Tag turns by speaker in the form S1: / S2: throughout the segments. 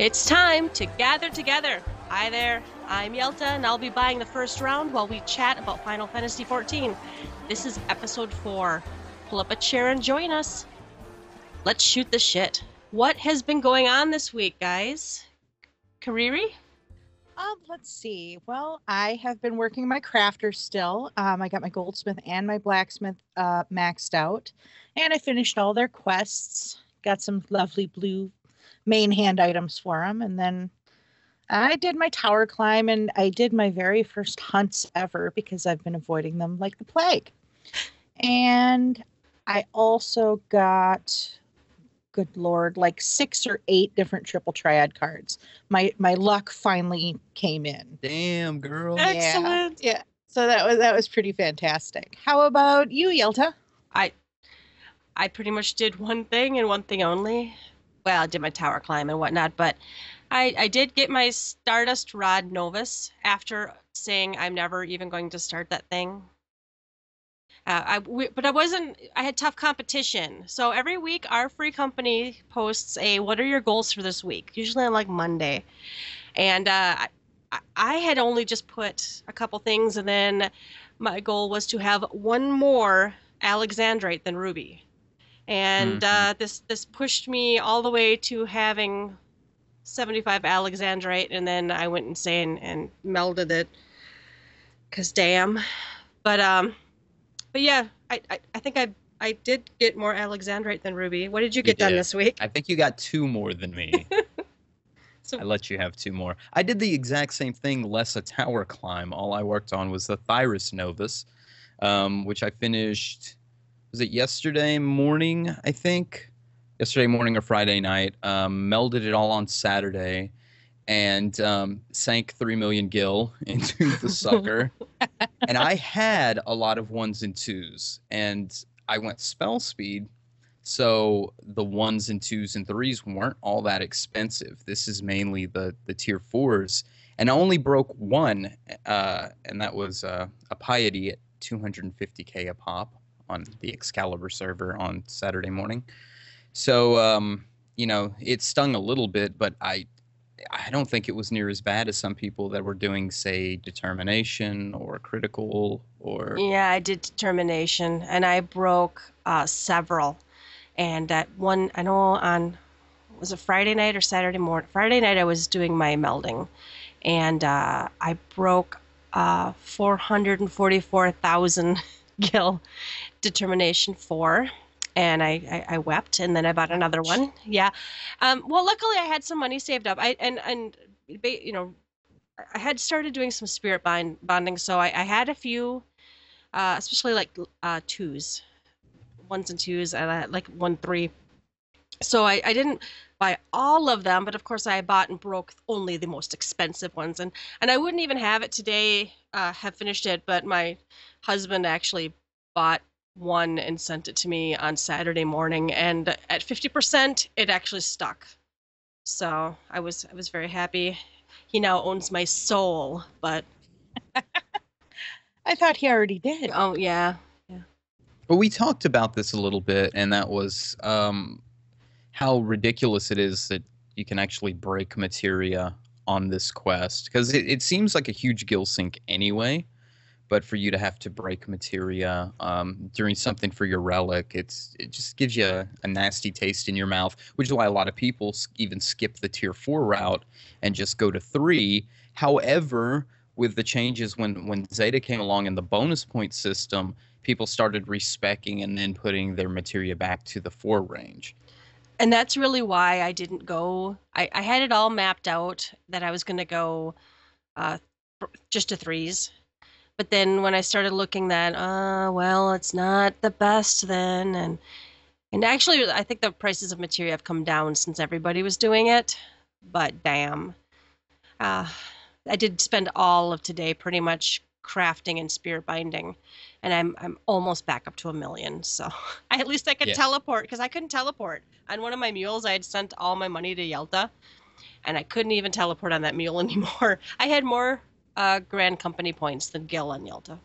S1: It's time to gather together. Hi there, I'm Yelta, and I'll be buying the first round while we chat about Final Fantasy XIV. This is episode 4. Pull up a chair and join us. Let's shoot the shit. What has been going on this week, guys? Kariri?
S2: Um, let's see. Well, I have been working my crafter still. Um, I got my goldsmith and my blacksmith uh, maxed out, and I finished all their quests. Got some lovely blue main hand items for them, and then I did my tower climb, and I did my very first hunts ever because I've been avoiding them like the plague. And I also got good lord, like six or eight different triple triad cards. My my luck finally came in.
S3: Damn, girl.
S1: Excellent.
S2: Yeah. So that was that was pretty fantastic. How about you, Yelta?
S1: I I pretty much did one thing and one thing only. Well, I did my tower climb and whatnot, but I, I did get my Stardust Rod Novus after saying I'm never even going to start that thing. Uh, I, we, but I wasn't. I had tough competition. So every week, our free company posts a "What are your goals for this week?" Usually on like Monday, and uh, I, I had only just put a couple things, and then my goal was to have one more Alexandrite than Ruby, and uh, this this pushed me all the way to having 75 Alexandrite, and then I went insane and melded it. Cause damn, but um, but yeah, I I, I think I I did get more Alexandrite than Ruby. What did you get done
S3: did.
S1: this week?
S3: I think you got two more than me.
S1: So
S3: I let you have two more. I did the exact same thing, less a tower climb. All I worked on was the Thyrus Novus, um, which I finished. Was it yesterday morning? I think yesterday morning or Friday night. Um, melded it all on Saturday, and um, sank three million gil into the sucker. and I had a lot of ones and twos, and I went spell speed. So the ones and twos and threes weren't all that expensive. This is mainly the the tier fours, and I only broke one, uh, and that was uh, a piety at 250k a pop on the Excalibur server on Saturday morning. So um, you know it stung a little bit, but I I don't think it was near as bad as some people that were doing, say, determination or critical or
S1: yeah, I did determination, and I broke uh, several. And that one, I know on was it Friday night or Saturday morning? Friday night, I was doing my melding, and uh, I broke uh, 444,000 gil determination four. And I, I, I wept, and then I bought another one. Yeah, um, well, luckily I had some money saved up. I and and you know, I had started doing some spirit bind bonding, so I, I had a few, uh, especially like uh, twos, ones and twos, and I like one three. So I, I didn't buy all of them, but of course I bought and broke only the most expensive ones, and and I wouldn't even have it today, uh, have finished it, but my husband actually bought one and sent it to me on Saturday morning, and at fifty percent, it actually stuck. So I was I was very happy. He now owns my soul, but
S2: I thought he already did.
S1: oh yeah, yeah.
S3: But we talked about this a little bit, and that was um, how ridiculous it is that you can actually break materia on this quest because it, it seems like a huge gill sink anyway. But for you to have to break materia um, doing something for your relic, it's it just gives you a, a nasty taste in your mouth, which is why a lot of people even skip the tier four route and just go to three. However, with the changes when when Zeta came along and the bonus point system, people started respecing and then putting their materia back to the four range.
S1: and that's really why I didn't go. I, I had it all mapped out that I was going to go uh, just to threes. But then when I started looking that, uh, well, it's not the best then, and and actually, I think the prices of material have come down since everybody was doing it. But damn, uh, I did spend all of today pretty much crafting and spirit binding, and I'm I'm almost back up to a million. So I, at least I could
S3: Yeah.
S1: teleport because I couldn't teleport on one of my mules. I had sent all my money to Yelta, and I couldn't even teleport on that mule anymore. I had more uh, Grand Company points than Gil and Yelta.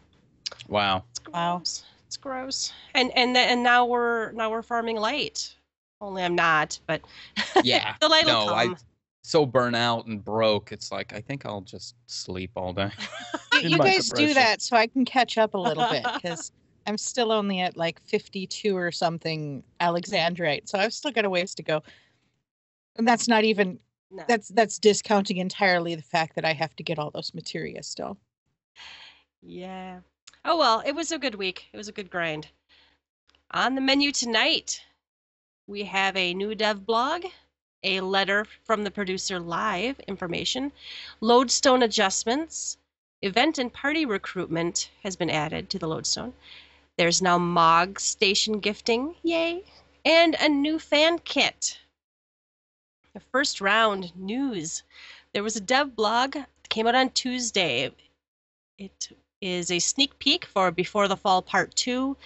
S3: Wow.
S1: It's gross.
S2: Wow.
S1: It's gross. And and and now we're now we're farming light. Only I'm not, but
S3: Yeah.
S1: the light
S3: no,
S1: will
S3: I
S1: come.
S3: so burnt out and broke. It's like I think I'll just sleep all day.
S2: You,
S3: in
S2: you
S3: my
S2: guys do that so I can catch up a little bit because I'm still only at like 52 or something Alexandrite. So I've still got a ways to go. And that's not even
S1: No.
S2: that's that's discounting entirely the fact that I have to get all those materia still.
S1: Yeah. Oh well, it was a good week. It was a good grind. On the menu tonight, we have a new dev blog, a letter from the producer live information, lodestone adjustments, event and party recruitment has been added to the lodestone. There's now Mog station gifting, yay, and a new fan kit. The first round news. There was a dev blog that came out on Tuesday. It is a sneak peek for Before the Fall Part 2,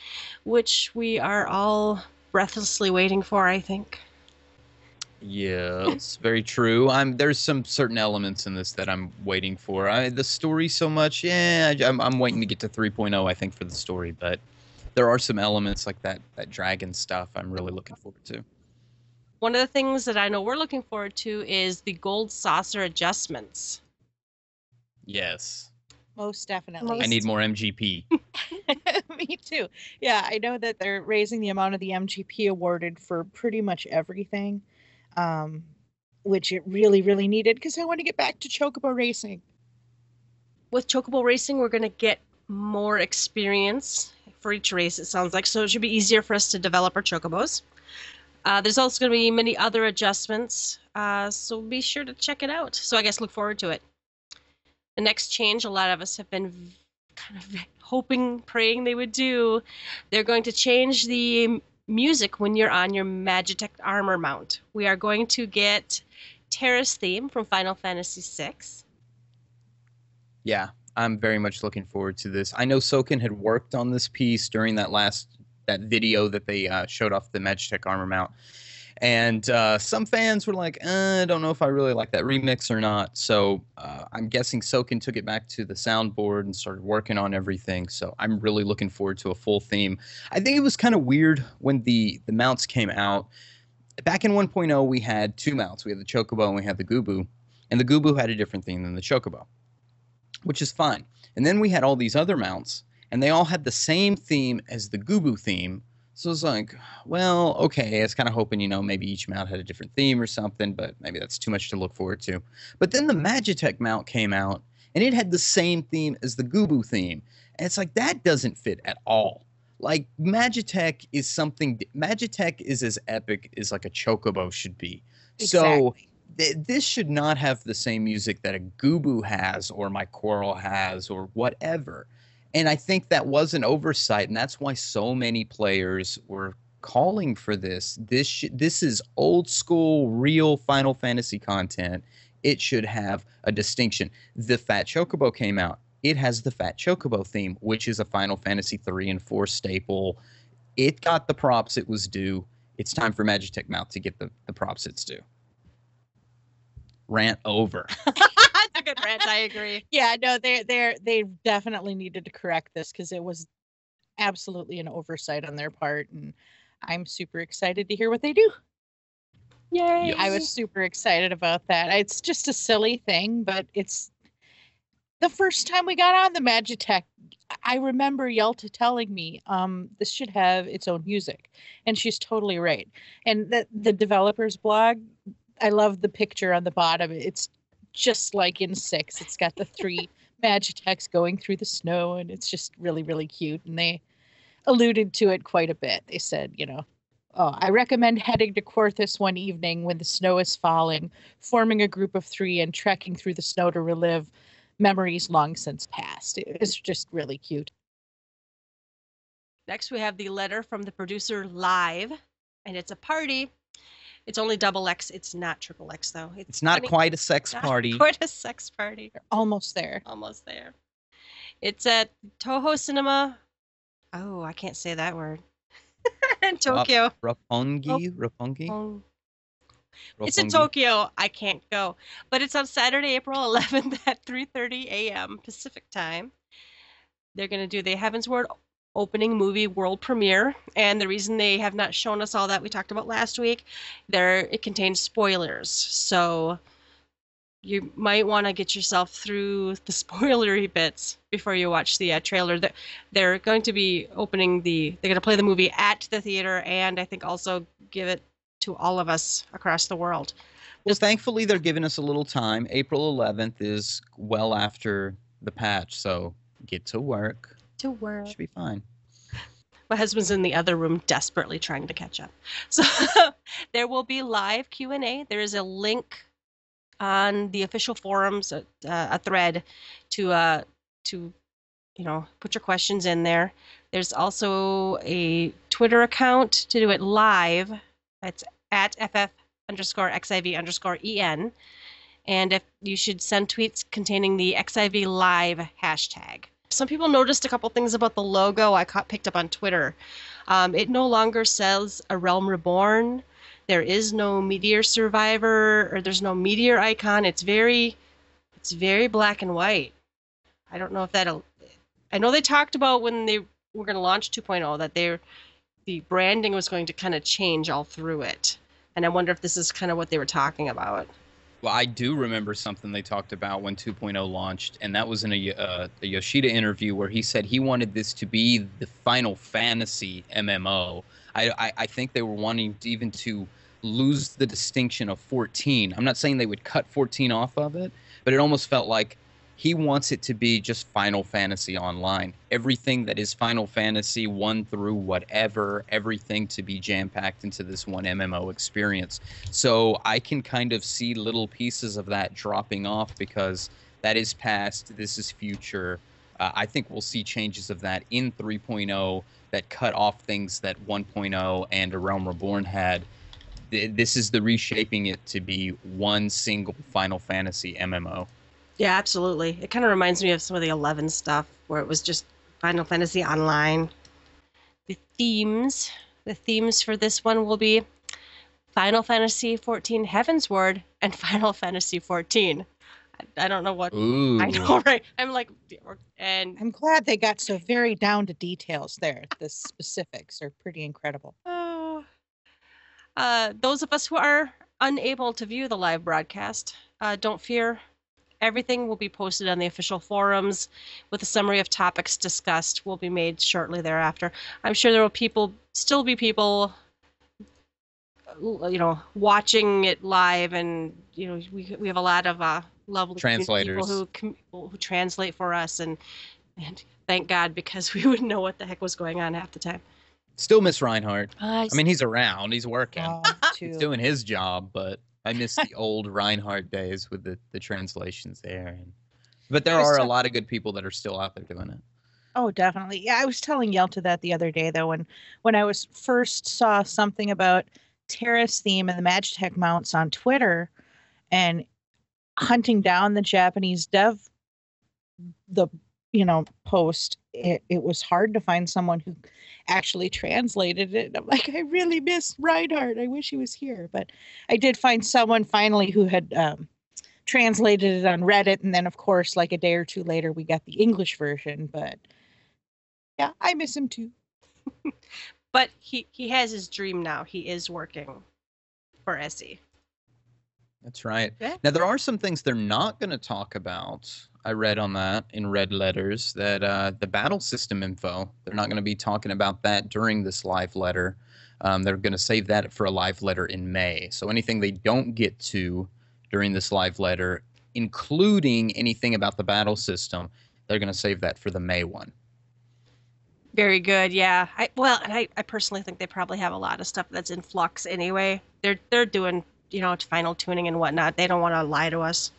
S1: which we are all breathlessly waiting for, I think.
S3: Yeah, it's very true. I'm there's some certain elements in this that I'm waiting for. I the story so much, yeah, I, am I'm waiting to get to 3.0. I think for the story, but there are some elements like that that dragon stuff. I'm really looking forward to.
S1: One of the things that I know we're looking forward to is the gold saucer adjustments.
S3: Yes,
S2: Most definitely.
S3: I need more MGP.
S2: Me too. Yeah, I know that they're raising the amount of the MGP awarded for pretty much everything, um, which it really, really needed because I want to get back to Chocobo racing.
S1: With Chocobo Racing, we're going to get more experience for each race, it sounds like, so it should be easier for us to develop our Chocobos. Uh, there's also going to be many other adjustments, uh, so be sure to check it out. So I guess look forward to it. The next change, a lot of us have been kind of hoping, praying they would do. They're going to change the music when you're on your Magitek armor mount. We are going to get Terra's theme from Final Fantasy VI.
S3: Yeah, I'm very much looking forward to this. I know Soken had worked on this piece during that last that video that they uh, showed off the Magitek armor mount, and uh, some fans were like, uh, "I don't know if I really like that remix or not." So uh, I'm guessing Soken took it back to the soundboard and started working on everything. So I'm really looking forward to a full theme. I think it was kind of weird when the the mounts came out. Back in 1.0, we had two mounts. We had the Chocobo and we had the Goobbue, and the Goobbue had a different theme than the Chocobo which is fine. And then we had all these other mounts, and they all had the same theme as the Goobbue theme. So it's like, well, okay, I was kind of hoping, you know, maybe each mount had a different theme or something, but maybe that's too much to look forward to. But then the Magitek mount came out, and it had the same theme as the Goobbue theme. And it's like, that doesn't fit at all. Like, Magitek is something, Magitek is as epic as like a Chocobo should be. So th- this should not have the same music that a Goobbue has or my Coeurl has or whatever. And I think that was an oversight, and that's why so many players were calling for this. This sh- this is old school, real Final Fantasy content. It should have a distinction. The Fat Chocobo came out. It has the Fat Chocobo theme, which is a Final Fantasy three and four staple. It got the props it was due. It's time for Magitek Mount to get the, the props it's due. Rant over.
S1: A good rant. I agree.
S2: Yeah, no, they they they definitely needed to correct this because it was absolutely an oversight on their part, and I'm super excited to hear what they do.
S1: Yay!
S2: I was super excited about that. It's just a silly thing, but it's the first time we got on the Magitek. I remember Yelta telling me, um, this should have its own music. And she's totally right. And the, the developer's blog, I love the picture on the bottom. It's just like in six. It's got the three Magiteks going through the snow, and it's just really, really cute. And they alluded to it quite a bit. They said, you know, Oh, I recommend heading to Coerthas one evening when the snow is falling, forming a group of three and trekking through the snow to relive memories long since past. It's just really cute.
S1: Next, we have the letter from the producer live, and it's a party. It's only double X. It's not triple X though.
S3: It's not
S1: funny.
S3: quite a sex
S1: Not
S3: party.
S1: Quite a sex party.
S2: They're almost there.
S1: Almost there. It's at Toho Cinema. Oh, I can't say that word. in Tokyo.
S3: Roppongi? Roppongi?
S1: Oh. It's in Tokyo. I can't go, but it's on Saturday, April 11th at 3:30 a.m. Pacific time. They're going to do the Heavensward opening movie world premiere, and the reason they have not shown us all that we talked about last week, there it contains spoilers. So you might want to get yourself through the spoilery bits before you watch the uh, trailer. They're, they're going to be opening the. They're going to play the movie at the theater, and I think also give it to all of us across the world.
S3: Well, thankfully, they're giving us a little time. April 11th is well after the patch, so get to work.
S1: To work.
S3: Should be fine.
S1: My husband's in the other room, desperately trying to catch up. So there will be live Q and A. There is a link on the official forums, a, a thread to uh to you know put your questions in there. There's also a Twitter account to do it live. It's at ff underscore xiv underscore en, and if you should send tweets containing the xiv live hashtag. Some people noticed a couple things about the logo I caught picked up on Twitter. Um, it no longer says a realm reborn. There is no meteor survivor or there's no meteor icon. It's very it's very black and white. I don't know if that'll I know they talked about when they were going to launch 2.0 that they the branding was going to kind of change all through it. And I wonder if this is kind of what they were talking about.
S3: Well, I do remember something they talked about when 2.0 launched, and that was in a, uh, a Yoshida interview where he said he wanted this to be the Final Fantasy MMO. I, I, I think they were wanting to even to lose the distinction of 14. I'm not saying they would cut 14 off of it, but it almost felt like he wants it to be just Final Fantasy Online. Everything that is Final Fantasy 1 through whatever, everything to be jam packed into this one MMO experience. So I can kind of see little pieces of that dropping off because that is past, this is future. Uh, I think we'll see changes of that in 3.0 that cut off things that 1.0 and A Realm Reborn had. This is the reshaping it to be one single Final Fantasy MMO.
S1: Yeah, absolutely. It kind of reminds me of some of the 11 stuff where it was just Final Fantasy Online. The themes, the themes for this one will be Final Fantasy 14 Heavensward and Final Fantasy 14. I, I don't know what
S3: Ooh.
S1: I know, right? I'm like, and
S2: I'm glad they got so very down to details there. The specifics are pretty incredible.
S1: oh, uh, those of us who are unable to view the live broadcast, uh, don't fear. Everything will be posted on the official forums with a summary of topics discussed will be made shortly thereafter. I'm sure there will people still be people you know watching it live and you know we we have a lot of uh lovely
S3: translators
S1: people who who translate for us and and thank God because we wouldn't know what the heck was going on half the time.
S3: Still miss Reinhardt.
S1: Uh,
S3: I mean, he's around, he's working, he's doing his job, but I miss the old Reinhardt days with the, the translations there. And, but there are a lot of good people that are still out there doing it.
S2: Oh, definitely. Yeah, I was telling Yelta that the other day though, when when I was first saw something about Terra's theme and the Magitek mounts on Twitter, and hunting down the Japanese dev, the you know post. It, it was hard to find someone who actually translated it. I'm like, I really miss Reinhardt. I wish he was here, but I did find someone finally who had um, translated it on Reddit, and then of course, like a day or two later, we got the English version. But yeah, I miss him too.
S1: but he he has his dream now. He is working for E.
S3: That's right.
S1: Yeah.
S3: Now there are some things they're not going to talk about. I read on that in red letters that uh, the battle system info. They're not going to be talking about that during this live letter. Um, they're going to save that for a live letter in May. So anything they don't get to during this live letter, including anything about the battle system, they're going to save that for the May one.
S1: Very good, yeah. I well, and I, I personally think they probably have a lot of stuff that's in flux anyway. They're they're doing you know final tuning and whatnot. They don't want to lie to us.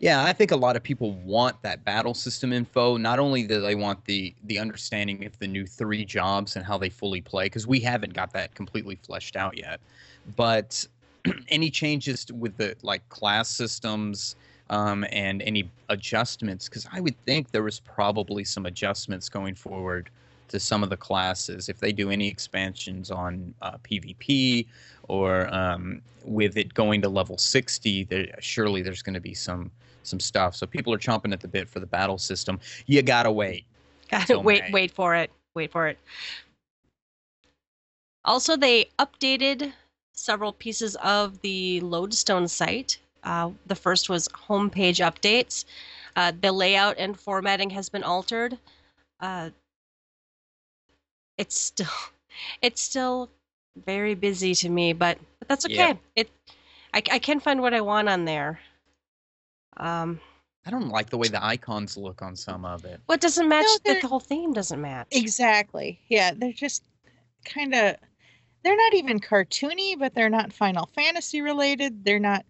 S3: Yeah, I think a lot of people want that battle system info. Not only do they want the the understanding of the new three jobs and how they fully play, because we haven't got that completely fleshed out yet, but any changes with the like class systems um, and any adjustments, because I would think there was probably some adjustments going forward to some of the classes if they do any expansions on uh, PvP or um, with it going to level 60 there, surely there's going to be some some stuff so people are chomping at the bit for the battle system you gotta wait
S1: Gotta wait,
S3: May.
S1: wait for it. Wait for it. Also, they updated several pieces of the Lodestone site. Uh, the first was homepage updates. Uh, the layout and formatting has been altered. Uh, it's still, it's still very busy to me, but, but that's okay.
S3: Yep.
S1: It, I, I can find what I want on there. Um,
S3: I don't like the way the icons look on some of it.
S1: what doesn't match?
S2: No,
S1: the whole theme doesn't match.
S2: Exactly. Yeah, they're just kind of they're not even cartoony, but they're not Final Fantasy related. They're not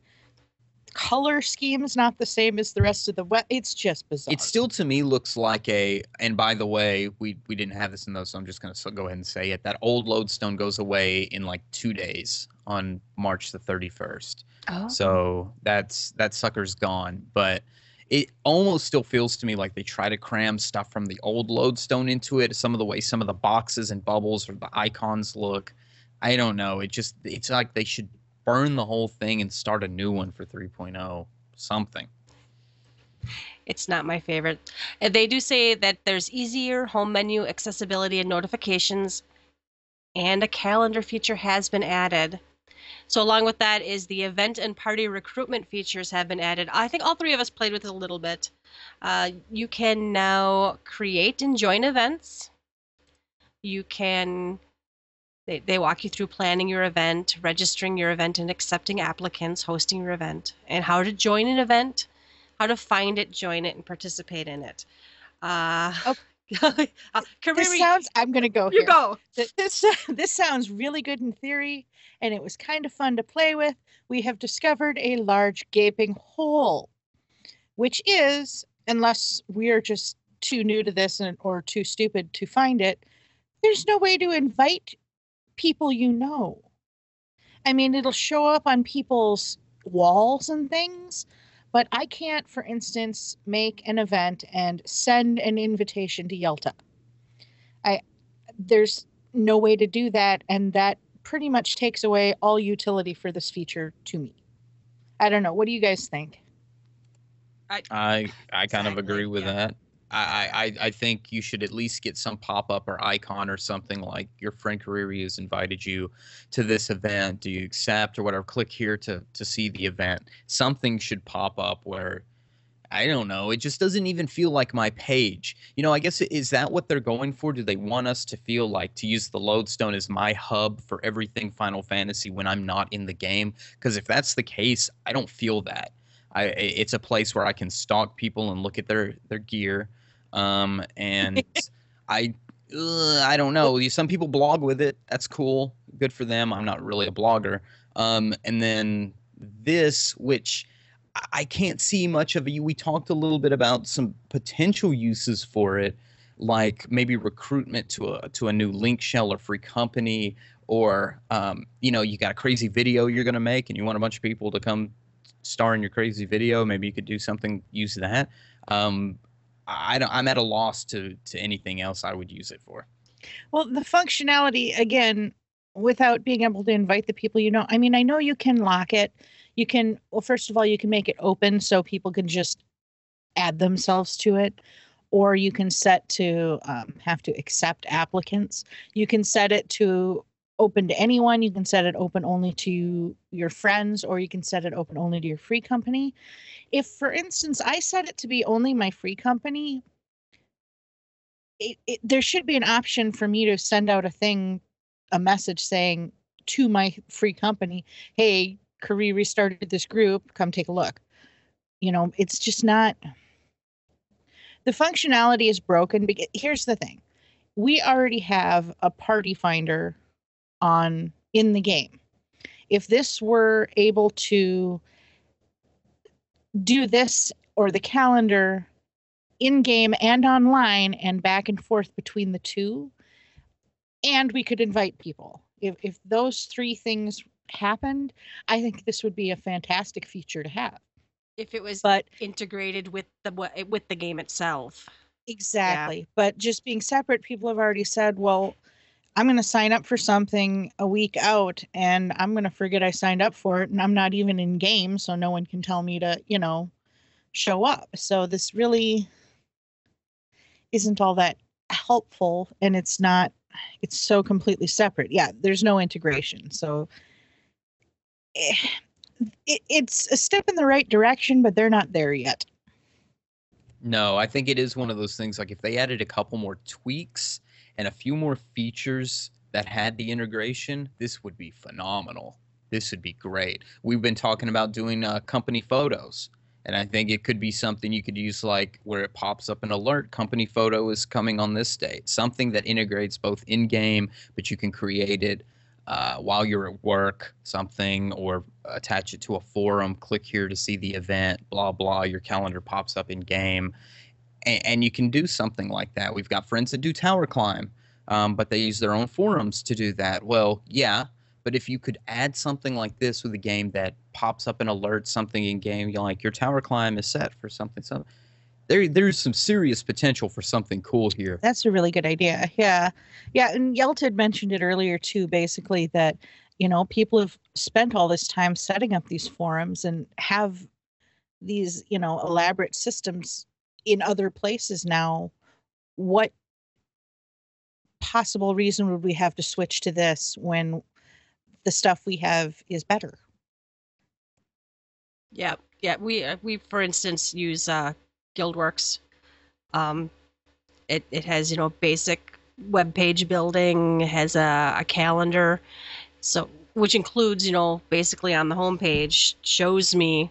S2: color schemes not the same as the rest of the web. It's just bizarre.
S3: It still to me looks like a. And by the way, we we didn't have this in those, so I'm just gonna go ahead and say it. That old lodestone goes away in like two days on March the 31st.
S1: Oh.
S3: So that's that sucker's gone. But it almost still feels to me like they try to cram stuff from the old lodestone into it. Some of the way some of the boxes and bubbles or the icons look. I don't know. It just it's like they should burn the whole thing and start a new one for 3.0 something.
S1: It's not my favorite. Uh, They do say that there's easier home menu accessibility and notifications, and a calendar feature has been added. So, along with that, is the event and party recruitment features have been added. I think all three of us played with it a little bit. Uh, you can now create and join events. You can they, they walk you through planning your event, registering your event, and accepting applicants, hosting your event, and how to join an event, how to find it, join it, and participate in it. Uh,
S2: Oh.
S1: uh,
S2: this sounds I'm going to go
S1: you
S2: here.
S1: go.
S2: This this sounds really good in theory and it was kind of fun to play with. We have discovered a large gaping hole, which is unless we're just too new to this and, or too stupid to find it, there's no way to invite people you know. I mean, it'll show up on people's walls and things, but I can't, for instance, make an event and send an invitation to Yelta. I there's no way to do that, and that pretty much takes away all utility for this feature to me. I don't know. What do you guys think?
S3: I I kind of agree with
S1: yeah.
S3: that. I, I I- think you should at least get some pop up or icon or something like your friend Kariri has invited you to this event. Do you accept or whatever? Click here to to see the event. Something should pop up where I don't know. It just doesn't even feel like my page. You know, I guess is that what they're going for? Do they want us to feel like to use the lodestone as my hub for everything Final Fantasy when I'm not in the game? Because if that's the case, I don't feel that. I- it's a place where I can stalk people and look at their their gear. Um, and I ugh, I don't know. Some people blog with it. That's cool. Good for them. I'm not really a blogger. Um, and then this, which I- I can't see much of. You. We talked a little bit about some potential uses for it, like maybe recruitment to a to a new link shell or free company, or um, you know, you got a crazy video you're gonna make, and you want a bunch of people to come star in your crazy video. Maybe you could do something use that. Um, I don't. I'm at a loss to to anything else I would use it for.
S2: Well, the functionality again, without being able to invite the people you know. I mean, I know you can lock it. You can. Well, first of all, you can make it open so people can just add themselves to it, or you can set to um, have to accept applicants. You can set it to open to anyone. You can set it open only to your friends, or you can set it open only to your free company. If, for instance, I set it to be only my free company, it, it, there should be an option for me to send out a thing, a message saying to my free company, "Hey, Kari restarted this group. Come take a look." You know, it's just not. The functionality is broken. Here's the thing: we already have a party finder on in the game. If this were able to do this or the calendar in game and online and back and forth between the two and we could invite people if if those three things happened i think this would be a fantastic feature to have
S1: If it was
S2: but
S1: integrated with the with the game itself.
S2: exactly but just being separate people have already said well i'm going to sign up for something a week out and i'm going to forget i signed up for it and i'm not even in game so no one can tell me to you know show up so this really isn't all that helpful and it's not it's so completely separate yeah there's no integration so eh, it, it's a step in the right direction, but they're not there yet.
S3: No, I think it is one of those things like if they added a couple more tweaks and a few more features that had the integration, this would be phenomenal. This would be great. We've been talking about doing uh, company photos, and I think it could be something you could use like where it pops up an alert company photo is coming on this date. Something that integrates both in game, but you can create it uh, while you're at work, something, or attach it to a forum. Click here to see the event, blah, blah. Your calendar pops up in game. And, and you can do something like that. We've got friends that do tower climb, um, but they use their own forums to do that. Well, yeah. But if you could add something like this with a game that pops up an alert, something in game, you're like your tower climb is set for something, something there there's some serious potential for something cool here.
S2: That's a really good idea. Yeah. Yeah. And Yelt had mentioned it earlier too, basically that, you know, people have spent all this time setting up these forums and have these, you know, elaborate systems in other places now. What possible reason would we have to switch to this when the stuff we have is better?
S1: Yeah, yeah. We uh, we for instance use uh, Guildworks. Um, it it has you know basic web page building, has a, a calendar, so which includes you know basically on the homepage shows me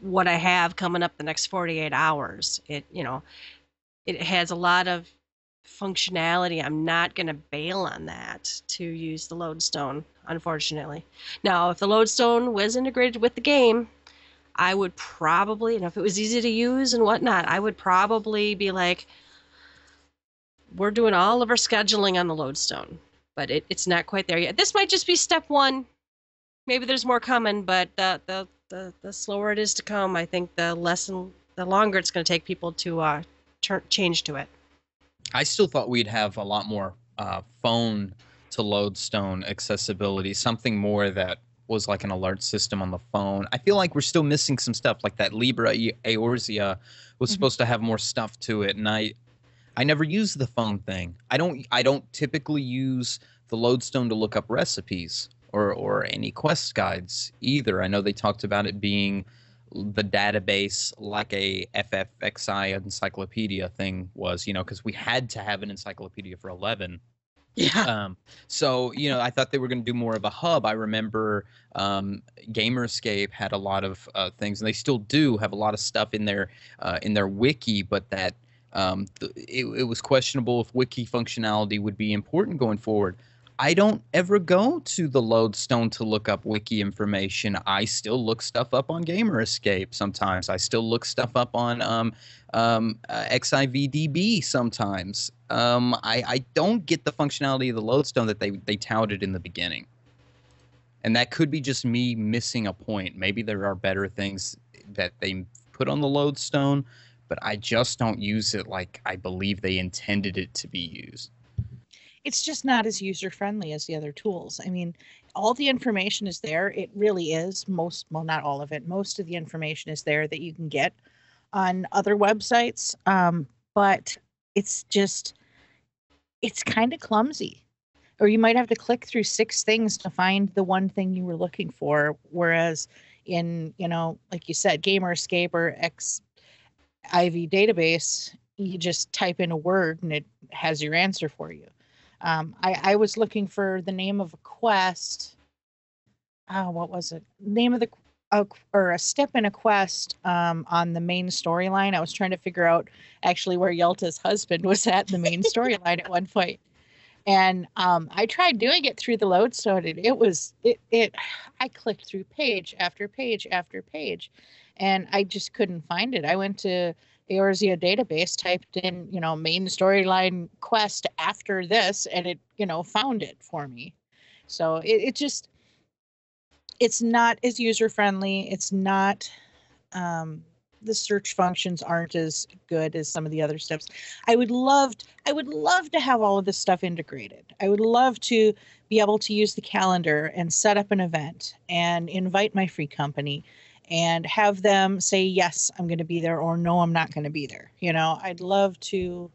S1: what I have coming up the next 48 hours. It you know it has a lot of functionality. I'm not going to bail on that to use the lodestone, unfortunately. Now, if the lodestone was integrated with the game, I would probably, know, if it was easy to use and whatnot, I would probably be like, we're doing all of our scheduling on the lodestone, but it, it's not quite there yet. This might just be step one. Maybe there's more coming, but the the the, the slower it is to come, I think the less and the longer it's going to take people to uh, turn change to it.
S3: I still thought we'd have a lot more uh, phone to lodestone accessibility, something more that was like an alert system on the phone. I feel like we're still missing some stuff like that Libra Eorzea was mm-hmm. supposed to have more stuff to it and I I never use the phone thing. I don't I don't typically use the lodestone to look up recipes or or any quest guides either. I know they talked about it being the database like a FFXI encyclopedia thing was, you know, because we had to have an encyclopedia for 11
S2: yeah.
S3: Um, so you know, I thought they were going to do more of a hub. I remember um, Gamer Escape had a lot of uh, things, and they still do have a lot of stuff in their uh, in their wiki, but that um, th- it, it was questionable if wiki functionality would be important going forward. I don't ever go to the lodestone to look up wiki information. I still look stuff up on Gamer Escape sometimes. I still look stuff up on um, um, uh, XIVDB sometimes. Um, I, I don't get the functionality of the lodestone that they, they touted in the beginning. And that could be just me missing a point. Maybe there are better things that they put on the lodestone, but I just don't use it like I believe they intended it to be used
S2: it's just not as user friendly as the other tools. I mean, all the information is there. It really is. Most, well, not all of it. Most of the information is there that you can get on other websites. Um, but it's just, it's kind of clumsy. Or you might have to click through six things to find the one thing you were looking for. Whereas in, you know, like you said, Gamer Escape or X IV database, you just type in a word and it has your answer for you. Um, I, I was looking for the name of a quest. Oh, what was it? Name of the or a step in a quest um, on the main storyline. I was trying to figure out actually where Yelta's husband was at the main storyline at one point. And um, I tried doing it through the lodestone, and it was it it. I clicked through page after page after page, and I just couldn't find it. I went to Eorzea database, typed in, you know, main storyline quest after this, and it, you know, found it for me. So it, it just, it's not as user friendly. It's not, um, the search functions aren't as good as some of the other steps. I would love, I would love to have all of this stuff integrated. I would love to be able to use the calendar and set up an event and invite my free company and have them say yes i'm going to be there or no i'm not going to be there you know i'd love to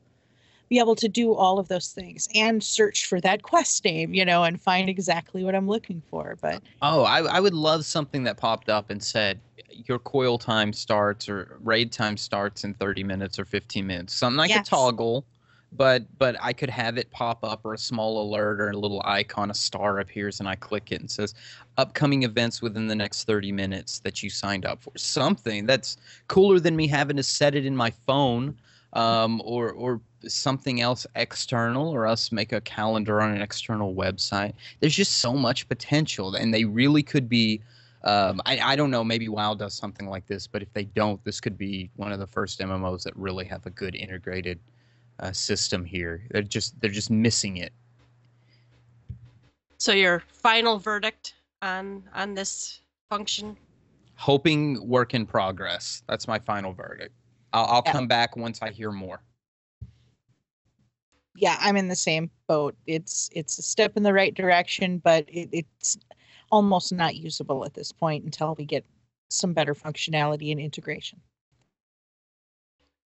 S2: be able to do all of those things and search for that quest name, you know, and find exactly what I'm looking for. But
S3: Oh, I, I would love something that popped up and said your coil time starts or raid time starts in 30 minutes or 15 minutes. Something like
S2: Yes.
S3: could toggle, but but I could have it pop up or a small alert or a little icon, a star appears and I click it and says upcoming events within the next 30 minutes that you signed up for. Something that's cooler than me having to set it in my phone um, or or something else external or us make a calendar on an external website there's just so much potential and they really could be um, I, I don't know maybe wow does something like this but if they don't this could be one of the first mmos that really have a good integrated uh, system here they're just they're just missing it
S1: So your final verdict on on this function?
S3: hoping work in progress that's my final verdict i'll, I'll
S2: Yeah.
S3: come back once i hear more
S2: yeah, I'm in the same boat. It's it's a step in the right direction, but it, it's almost not usable at this point until we get some better functionality and integration.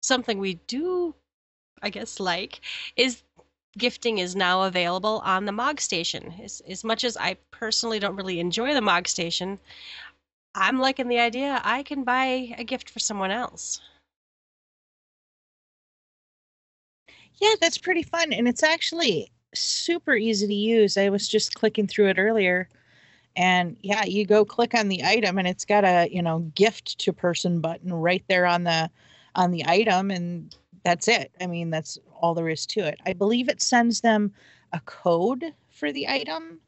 S1: Something we do, I guess, like is gifting is now available on the Mog Station. As, as much as I personally don't really enjoy the Mog Station, I'm liking the idea I can buy a gift for someone else.
S2: Yeah, that's pretty fun. And it's actually super easy to use. I was just clicking through it earlier. And yeah, you go click on the item and it's got a, you know, gift to person button right there on the on the item and that's it. I mean, that's all there is to it. I believe it sends them a code for the item.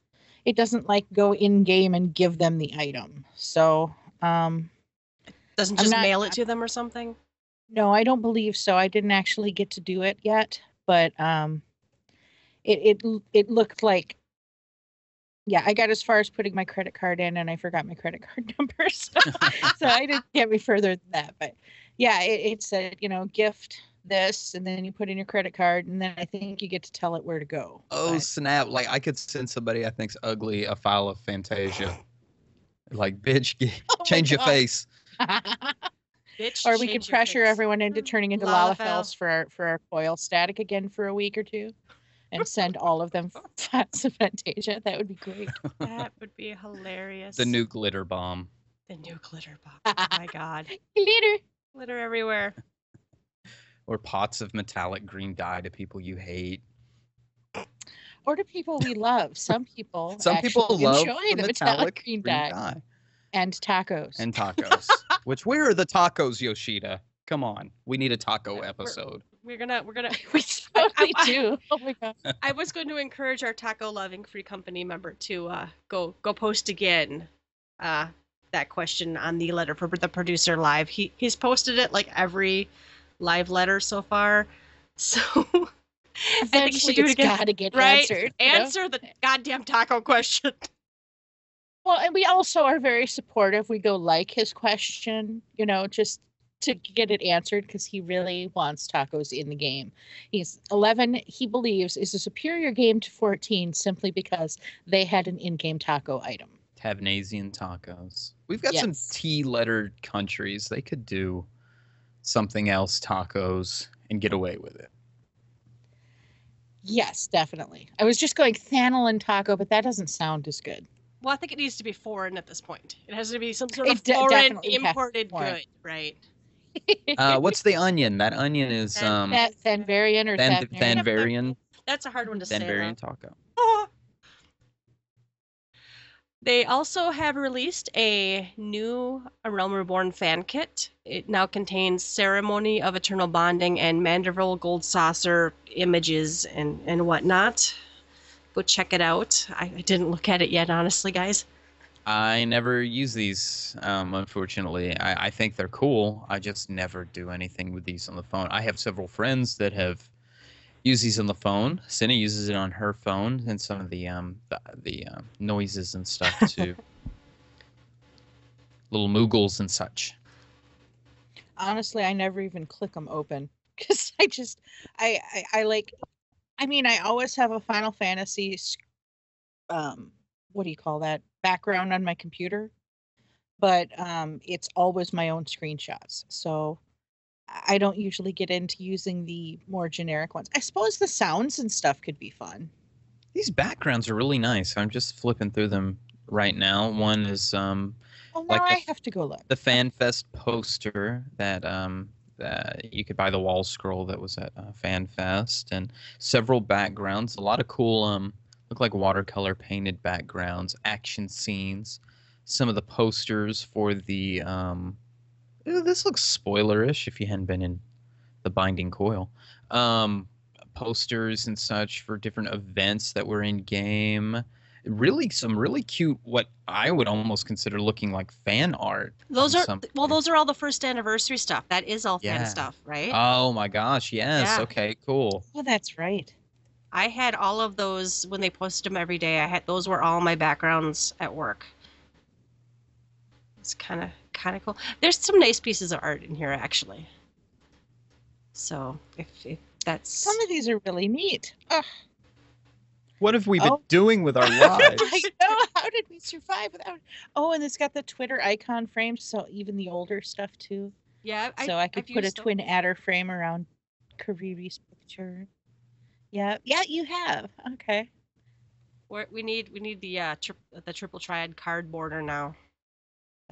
S2: It doesn't like go in game and give them the item. So, um
S1: Doesn't just
S2: not-
S1: mail it to them or something.
S2: no, I don't believe so. I didn't actually get to do it yet, but um it it it looked like yeah, I got as far as putting my credit card in and I forgot my credit card number. So, so I didn't get me further than that. But yeah, it, it said, you know, gift this and then you put in your credit card and then I think you get to tell it where to go.
S3: Oh
S2: But-
S3: snap! Like I could send somebody I think's ugly a file of Fantasia. Like bitch, get,
S2: Oh
S3: change your face.
S1: Bitch,
S2: or we could pressure
S1: face.
S2: everyone into turning into
S1: Lalafell.
S2: Lalafells for our, for our coil static again for a week or two and send all of them files of Fantasia. That would be great.
S1: That would be hilarious.
S3: The new glitter bomb.
S1: the new glitter bomb Oh my god,
S2: Glitter.
S1: glitter everywhere.
S3: Or pots of metallic green dye to people you hate.
S2: Or to people we love. Some people
S3: Some people
S2: actually
S3: love
S2: enjoy the metallic green dye, and tacos.
S3: and tacos. Which where are the tacos, Yoshida? Come on, we need a taco
S1: we're-
S3: episode.
S1: We're gonna we're gonna.
S2: we totally
S1: I-
S2: do. Oh my god.
S1: I was going to encourage our taco loving free company member to uh, go go post again uh, that question on the letter for the producer live. He he's posted it like every live letter so far. So I think you should
S2: Eventually
S1: do it again.
S2: gotta get
S1: Right?
S2: answered. you know?
S1: Answer the goddamn taco question.
S2: Well, and we also are very supportive. We go like his question, you know, just to get it answered because he really wants tacos in the game. He's 11, he believes, is a superior game to 14 simply because they had an in game taco item.
S3: Tavnazian tacos. We've got some T lettered countries. They could do something else tacos and get away with it.
S2: Yes, definitely. I was just going Thanalan taco, but that doesn't sound as good.
S1: Well, I think it needs to be foreign at this point. It has to be some sort of
S2: de-
S1: foreign
S2: definitely has to be
S1: imported
S2: foreign.
S1: good, right?
S3: Uh, what's the onion? That onion is um
S2: That Thanvarian or
S3: Than-
S2: Thanvarian?
S3: Thanvarian.
S1: That's a hard one to say. though.
S3: Thanvarian taco.
S1: They also have released a new Realm Reborn fan kit. It now contains Ceremony of Eternal Bonding and Manderville Gold Saucer images and, and whatnot. Go check it out. I, I didn't look at it yet, honestly, guys.
S3: I never use these, um, unfortunately. I, I think they're cool. I just never do anything with these on the phone. I have several friends that have used these on the phone. Cindy uses it on her phone and some of the um the, the um, noises and stuff too. Little moogles and such.
S2: honestly i never even click them open because i just I, I i like i mean i always have a final fantasy um what do you call that background on my computer but um it's always my own screenshots so I don't usually get into using the more generic ones. I suppose the sounds and stuff could be fun.
S3: These backgrounds are really nice. I'm just flipping through them right now. One is um,
S2: now
S3: Like the
S2: I have to go look.
S3: the FanFest poster that um, that you could buy the wall scroll that was at uh, FanFest, and several backgrounds. A lot of cool um, look like watercolor painted backgrounds, action scenes. Some of the posters for the um, this looks spoilerish if you hadn't been in the Binding Coil. Um, posters and such for different events that were in game. Really, some really cute, what I would almost consider looking like fan art.
S1: Those are
S3: some-
S1: well, those are all the first anniversary stuff. That is all fan stuff, right?
S3: Oh my gosh, yes.
S1: Yeah.
S3: Okay, cool.
S2: Oh, that's right.
S1: I had all of those when they posted them every day. I had those were all my backgrounds at work. It's kind of kind of cool. There's some nice pieces of art in here actually. So if, if that's
S2: Some of these are really neat. Ugh,
S3: What have we been
S2: Oh.
S3: doing with our lives?
S2: I know. How did we survive without? Oh, and it's got the Twitter icon frame, so even the older stuff too.
S1: yeah,
S2: so I could
S1: I've
S2: put a
S1: used them.
S2: twin adder frame around Kariri's picture. Yeah, yeah, you have. Okay.
S1: We're, we need we need the uh tri- the triple triad card border now.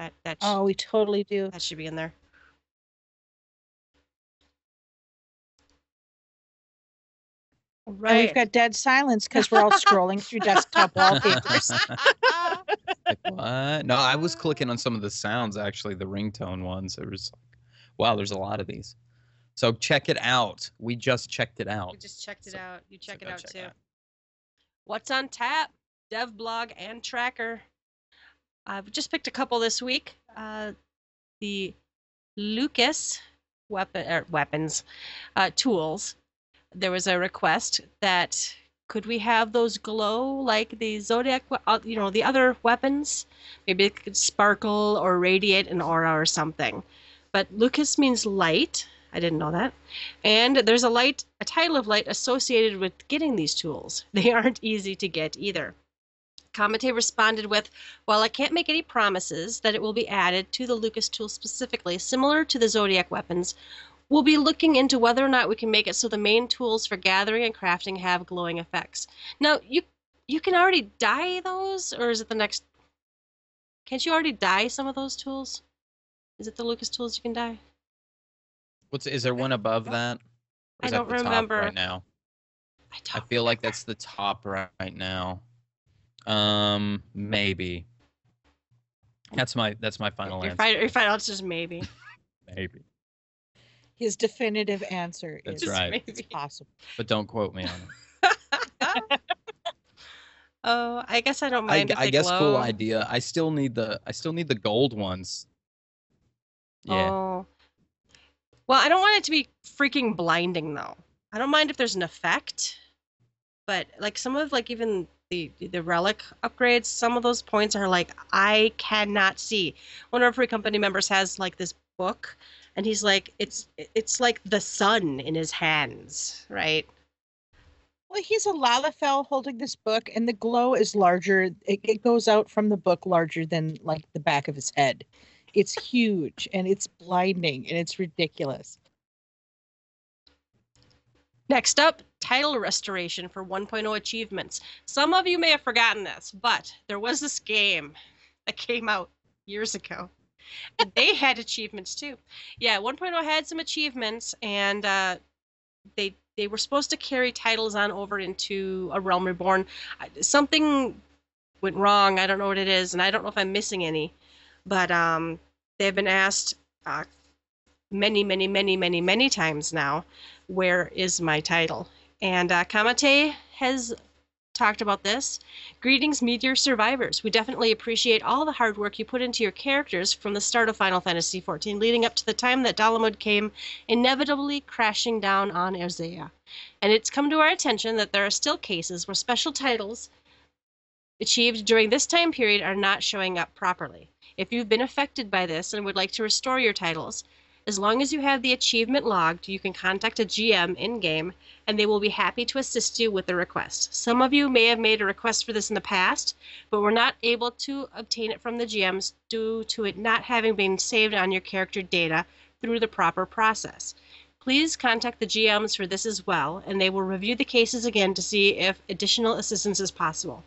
S1: That that sh-
S2: Oh, we totally do.
S1: that should be in there.
S2: And
S1: Right.
S2: we've got dead silence because we're all scrolling through desktop wallpapers.
S3: Like, what? No, I was clicking on some of the sounds actually, the ringtone ones. It was like, wow, there's a lot of these. So check it out. We just checked it out.
S1: We just checked it
S3: So-
S1: out. You
S3: so
S1: check it
S3: go
S1: out
S3: check
S1: too.
S3: it out.
S1: What's on tap? Dev blog and tracker. I've just picked a couple this week. Uh, the Lucis weapon er, weapons uh, tools. There was a request that could we have those glow like the zodiac, uh, you know, the other weapons? Maybe it could sparkle or radiate an aura or something. But Lucis means light. I didn't know that. And there's a light, a title of light associated with getting these tools. They aren't easy to get either. Camate responded with, While I can't make any promises that it will be added to the Lucis tool specifically, similar to the Zodiac weapons, we'll be looking into whether or not we can make it so the main tools for gathering and crafting have glowing effects. Now, you you can already dye those, or is it the next? Can't you already dye some of those tools? Is it the Lucis tools you can dye?
S3: What's is there one above that?
S1: I
S3: that
S1: don't
S3: the top
S1: remember.
S3: right now.
S1: I
S3: I feel like that's the top right, right now. Um, maybe. That's my that's my final
S1: Your
S3: answer.
S1: final, your final answer is maybe.
S3: Maybe,
S2: His definitive answer
S3: That's
S2: is
S3: right.
S2: it's possible.
S3: but don't quote me on it.
S1: oh, I guess I don't
S3: I,
S1: mind. if
S3: I guess
S1: glow.
S3: cool idea. I still need the I still need the gold ones. Yeah.
S1: Oh. Well, I don't want it to be freaking blinding though. I don't mind if there's an effect, but like some of like even the the relic upgrades, some of those points are like I cannot see. One of our free company members has like this book, and he's like it's it's like the sun in his hands, right?
S2: Well, he's a Lalafell holding this book, and the glow is larger. It, it goes out from the book larger than like the back of his head. It's huge and it's blinding and it's ridiculous.
S1: Next up, title restoration for 1.0 achievements. Some of you may have forgotten this, but there was this game that came out years ago. And they had achievements too. Yeah, 1.0 had some achievements and uh, they they were supposed to carry titles on over into a Realm Reborn. Something went wrong. I don't know what it is, and I don't know if I'm missing any. But um, they've been asked uh, many, many, many, many, many times now where is my title? And uh, Camate has talked about this. Greetings, Meteor survivors. We definitely appreciate all the hard work you put into your characters from the start of Final Fantasy XIV, leading up to the time that Dalamud came inevitably crashing down on Eorzea. And it's come to our attention that there are still cases where special titles achieved during this time period are not showing up properly. If you've been affected by this and would like to restore your titles, as long as you have the achievement logged, you can contact a GM in game and they will be happy to assist you with the request. Some of you may have made a request for this in the past, but were not able to obtain it from the GMs due to it not having been saved on your character data through the proper process. Please contact the GMs for this as well, and they will review the cases again to see if additional assistance is possible.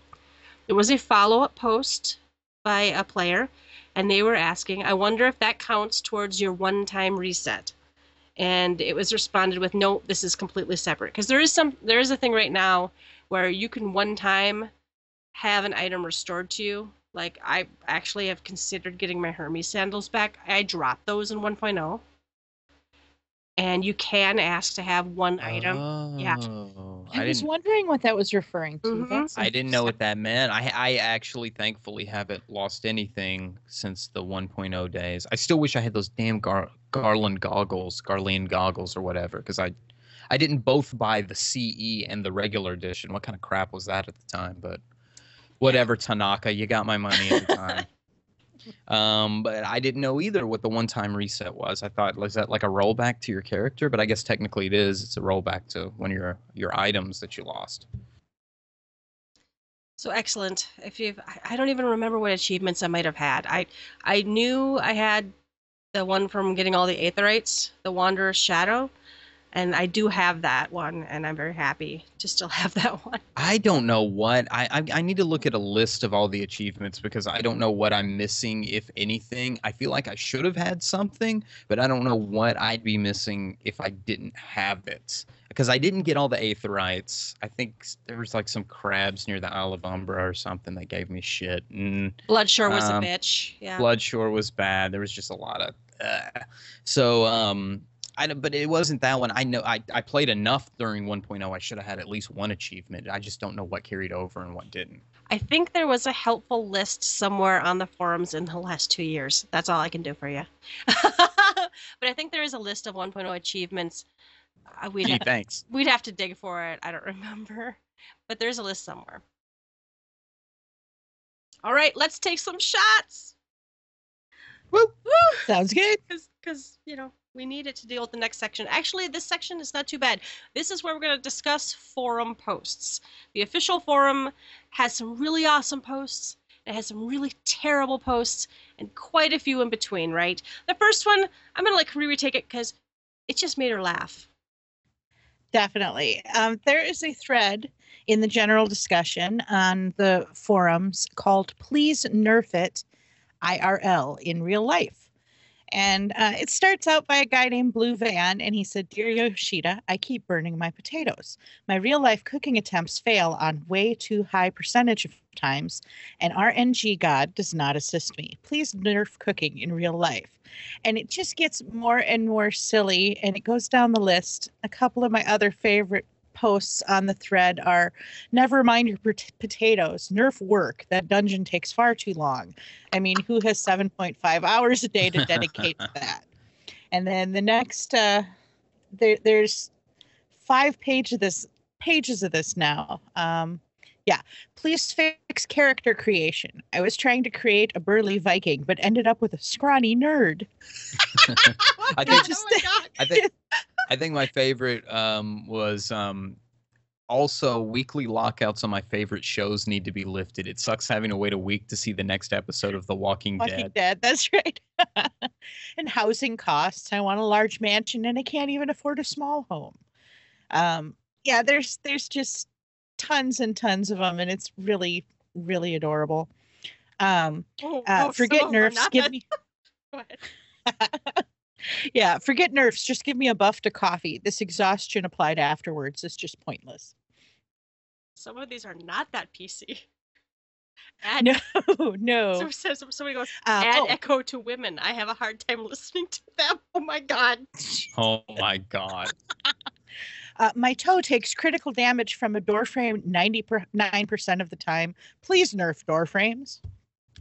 S1: There was a follow up post by a player, and they were asking, I wonder if that counts towards your one time reset. And it was responded with, no, this is completely separate. Because there is some, there is a thing right now where you can one time have an item restored to you. Like I actually have considered getting my Hermes sandals back. I dropped those in 1.0 and you can ask to have one item. Yeah.
S3: Oh.
S2: Oh, I,
S3: I
S2: was wondering what that was referring to.
S1: Mhm.
S3: I didn't know what that meant. I I actually thankfully haven't lost anything since the 1.0 days. I still wish I had those damn Gar- Garland goggles, Garland goggles or whatever, because I I didn't both buy the CE and the regular edition. What kind of crap was that at the time? But whatever, Tanaka, you got my money at the time. um, but I didn't know either what the one-time reset was. I thought was that like a rollback to your character, but I guess technically it is. It's a rollback to one of your your items that you lost.
S1: So excellent. If you've, I- I don't even remember what achievements I might have had. I, I knew I had the one from getting all the Aetherytes, the Wanderer's Shadow, and I do have that one, and I'm very happy to still have that one.
S3: I don't know what I, I I need to look at a list of all the achievements because I don't know what I'm missing if anything. I feel like I should have had something, but I don't know what I'd be missing if I didn't have it. Because I didn't get all the aetherytes. I think there was like some crabs near the Isle of Umbra or something that gave me shit. And
S1: Bloodshore was
S3: Um,
S1: a bitch. Yeah.
S3: Bloodshore was bad. There was just a lot of. Uh. So um, I don't- but it wasn't that one. I know I I played enough during 1.0. I should have had at least one achievement. I just don't know what carried over and what didn't.
S1: I think there was a helpful list somewhere on the forums in the last two years. That's all I can do for you. but I think there is a list of 1.0 achievements. Uh, We'd,
S3: Gee,
S1: ha-
S3: thanks.
S1: we'd have to dig for it. I don't remember. But there's a list somewhere. All right, let's take some shots.
S3: Woo!
S1: Woo!
S2: Sounds good.
S1: because you know we need it to deal with the next section. Actually, this section is not too bad. This is where we're going to discuss forum posts. The official forum has some really awesome posts. It has some really terrible posts and quite a few in between. Right. The first one, I'm going to let like retake it because it just made her laugh.
S2: Definitely. Um, there is a thread in the general discussion on the forums called Please Nerf It IRL in real life. And uh, it starts out by a guy named Blue Van, and he said, Dear Yoshida, I keep burning my potatoes. My real life cooking attempts fail on way too high percentage of times, and RNG God does not assist me. Please nerf cooking in real life and it just gets more and more silly and it goes down the list a couple of my other favorite posts on the thread are never mind your pot- potatoes nerf work that dungeon takes far too long. I mean who has 7.5 hours a day to dedicate to that? And then the next uh there, there's five pages of this pages of this now. Um yeah please fix character creation. I was trying to create a burly viking but ended up with a scrawny nerd.
S3: I think-
S1: oh my god!
S3: I think I think my favorite um, was um, also weekly lockouts on my favorite shows need to be lifted. It sucks having to wait a week to see the next episode of The Walking,
S2: Walking
S3: Dead.
S2: Dead. That's right. and housing costs. I want a large mansion and I can't even afford a small home. Um, yeah, there's there's just tons and tons of them, and it's really really adorable. Um,
S1: Oh,
S2: uh,
S1: oh,
S2: forget
S1: some of them are
S2: nerfs. Give me
S1: Go ahead.
S2: Yeah, forget nerfs. Just give me a buff to coffee. This exhaustion applied afterwards is just pointless.
S1: Some of these are not that PC. Add,
S2: No, no.
S1: so says somebody goes
S2: Uh,
S1: add
S2: oh,
S1: echo to women. I have a hard time listening to them. Oh my god.
S3: Oh my god!
S2: Uh, my toe takes critical damage from a door frame 99% of the time. Please nerf door frames.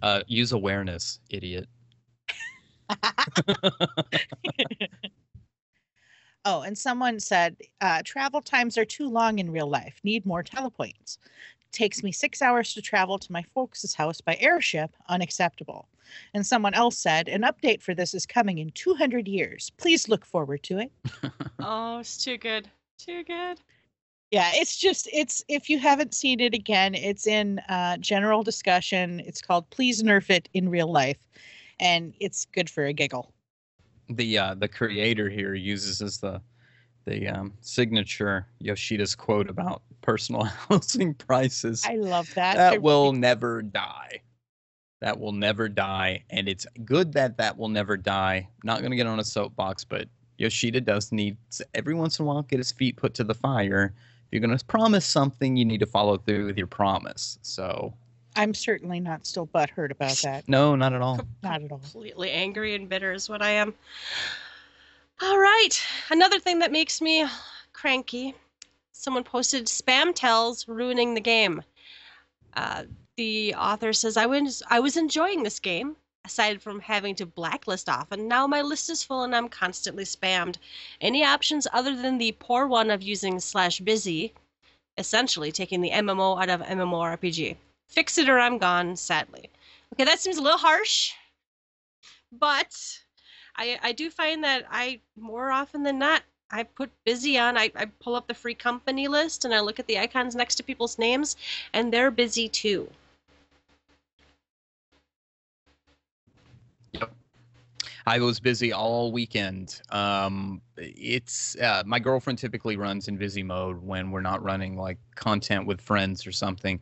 S3: Uh, use awareness, idiot.
S2: Oh, and someone said uh, travel times are too long in real life. Need more telepoints. Takes me six hours to travel to my folks' house by airship. Unacceptable. And someone else said an update for this is coming in 200 years. Please look forward to it.
S1: Oh, it's too good. Too good.
S2: Yeah, it's just it's if you haven't seen it again, it's in uh, general discussion. It's called "Please Nerf It in Real Life," and it's good for a giggle.
S3: the uh, the creator here uses as the the um, signature Yoshida's quote about personal housing prices.
S2: I love that.
S3: that
S2: I
S3: will
S2: really-
S3: never die. That will never die, and it's good that that will never die. Not going to get on a soapbox, but Yoshida does need every once in a while get his feet put to the fire. If you're going to promise something, you need to follow through with your promise. So,
S2: I'm certainly not still butthurt about that.
S3: no, not at all.
S2: Not at all.
S1: completely angry and bitter is what I am. All right, another thing that makes me cranky. Someone posted spam tells ruining the game. Uh, the author says I was I was enjoying this game aside from having to blacklist often. Now my list is full and I'm constantly spammed. Any options other than the poor one of using slash busy, essentially taking the MMO out of MMORPG. Fix it or I'm gone. Sadly. Okay, that seems a little harsh but I I do find that I more often than not I put busy on. I, I pull up the free company list and I look at the icons next to people's names, and they're busy too.
S3: I was busy all weekend. Um, it's uh, my girlfriend typically runs in busy mode when we're not running like content with friends or something,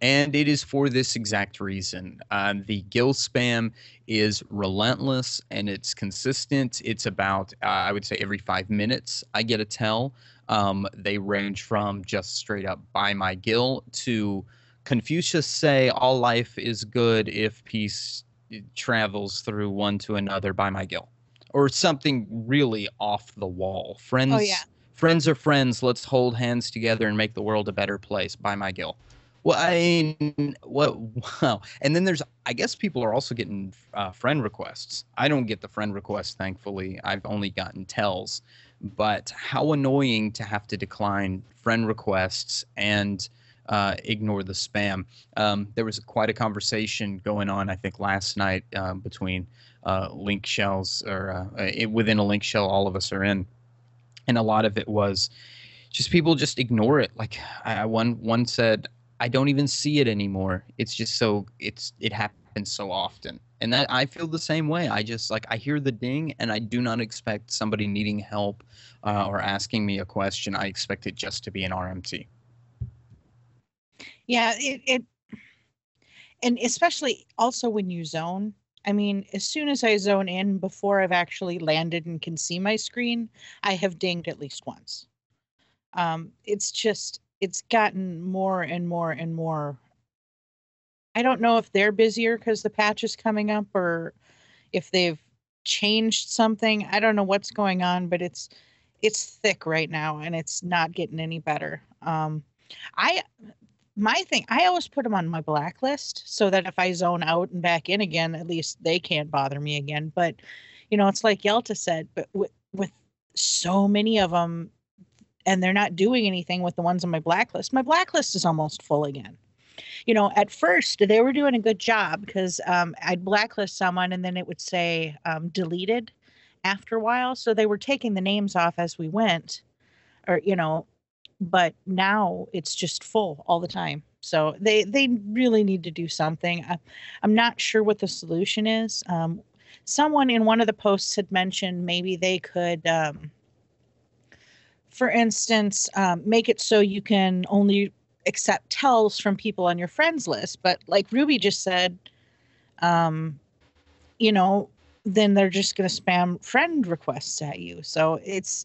S3: and it is for this exact reason. Um, the gill spam is relentless and it's consistent. It's about uh, I would say every five minutes I get a tell. Um, they range from just straight up buy my gill to Confucius say all life is good if peace travels through one to another buy my gill or something really off the wall. Friends
S2: Oh, yeah.
S3: friends are friends. Let's hold hands together and make the world a better place buy my gill well i mean what wow. And then there's i guess people are also getting uh, friend requests. I don't get the friend requests thankfully. I've only gotten tells. But how annoying to have to decline friend requests and uh, ignore the spam um, there was quite a conversation going on, I think, last night um, between uh, link shells or uh, it, within a link shell all of us are in, and a lot of it was just people just ignore it. Like I- one one said, I don't even see it anymore. It's just so it's it happens so often, and that I feel the same way. I just like I hear the ding, and I do not expect somebody needing help uh, or asking me a question. I expect it just to be an RMT.
S2: Yeah, it, it and especially also when you zone. I mean, as soon as I zone in before I've actually landed and can see my screen, I have dinged at least once. Um, it's just it's gotten more and more and more. I don't know if they're busier because the patch is coming up or if they've changed something. I don't know what's going on, but it's it's thick right now and it's not getting any better. Um, I my thing i always put them on my blacklist so that if i zone out and back in again at least they can't bother me again. But you know it's like yelta said but with, with so many of them and they're not doing anything with the ones on my blacklist my blacklist is almost full again. You know at first they were doing a good job because um, i'd blacklist someone and then it would say um, deleted after a while. So they were taking the names off as we went or you know but now it's just full all the time. So they they really need to do something. I, i'm not sure what the solution is. Um, someone in one of the posts had mentioned maybe they could um, for instance um, make it so you can only accept tells from people on your friends list. But like ruby just said um, you know then they're just going to spam friend requests at you. So it's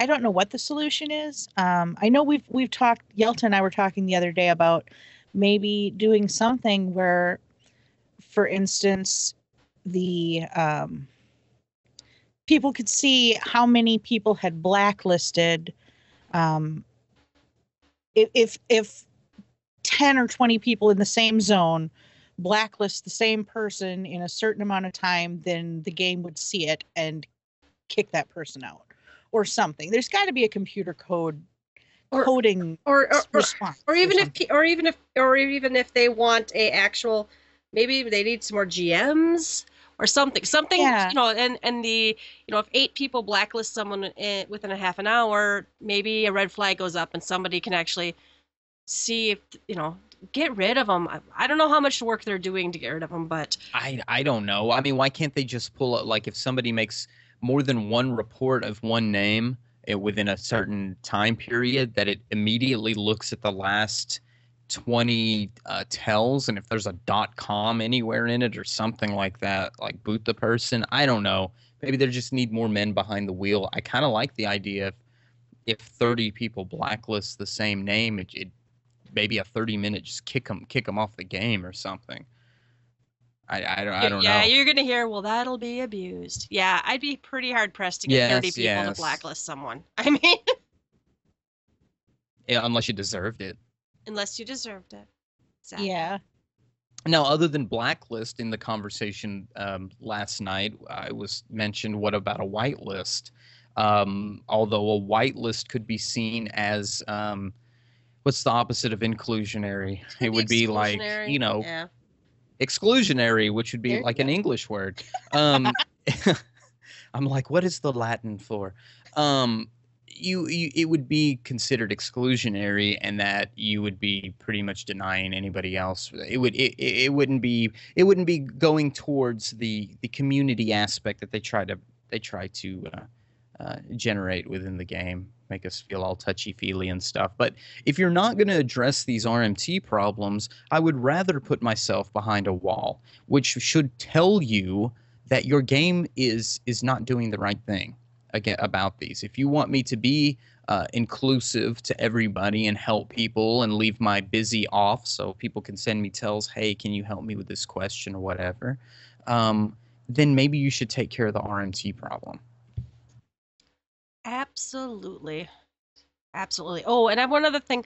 S2: I don't know what the solution is. Um, I know we've we've talked. Yelta and I were talking the other day about maybe doing something where, for instance, the um, people could see how many people had blacklisted. Um, if if if ten or twenty people in the same zone blacklist the same person in a certain amount of time, then the game would see it and kick that person out or something. There's got to be a computer code
S1: Or-
S2: coding
S1: Or or, or,
S2: response.
S1: or even if or even if or even if they want a actual maybe they need some more GMs or something something
S2: Yeah.
S1: you know and and the you know if eight people blacklist someone in, within a half an hour maybe a red flag goes up and somebody can actually see if you know get rid of them I, I don't know how much work they're doing to get rid of them but
S3: I I don't know. I mean, why can't they just pull up like if somebody makes more than one report of one name uh, within a certain time period, that it immediately looks at the last 20 uh, tells and if there's a dot com anywhere in it or something like that like boot the person? I don't know. Maybe they just need more men behind the wheel. I kind of like the idea of if 30 people blacklist the same name it, it maybe a 30 minute just kick them kick them off the game or something i i don't, I don't
S1: yeah,
S3: know
S1: you're gonna hear, well, that'll be abused. Yeah, I'd be pretty hard pressed to get 30 people
S3: yes.
S1: to blacklist someone. I mean,
S3: Yeah, unless you deserved it
S1: unless you deserved it. Exactly.
S2: Yeah.
S3: Now, other than blacklist in the conversation um, last night, I was mentioned what about a whitelist? Um, although a whitelist could be seen as um, what's the opposite of inclusionary? It would be like you know
S1: Yeah.
S3: Exclusionary, which would be
S2: There
S3: like an. English word. Um, I'm like, what is the Latin for? Um, you, you, it would be considered exclusionary, and that you would be pretty much denying anybody else. It would, it, it wouldn't be, it wouldn't be going towards the the community aspect that they try to they try to uh, uh, generate within the game, make us feel all touchy feely and stuff. But if you're not going to address these RMT problems, I would rather put myself behind a wall, which should tell you that your game is is not doing the right thing again about these. If you want me to be uh, inclusive to everybody and help people and leave my busy off so people can send me tells, hey, can you help me with this question or whatever, um, then maybe you should take care of the RMT problem.
S1: Absolutely. Absolutely. Oh, and I have one other thing.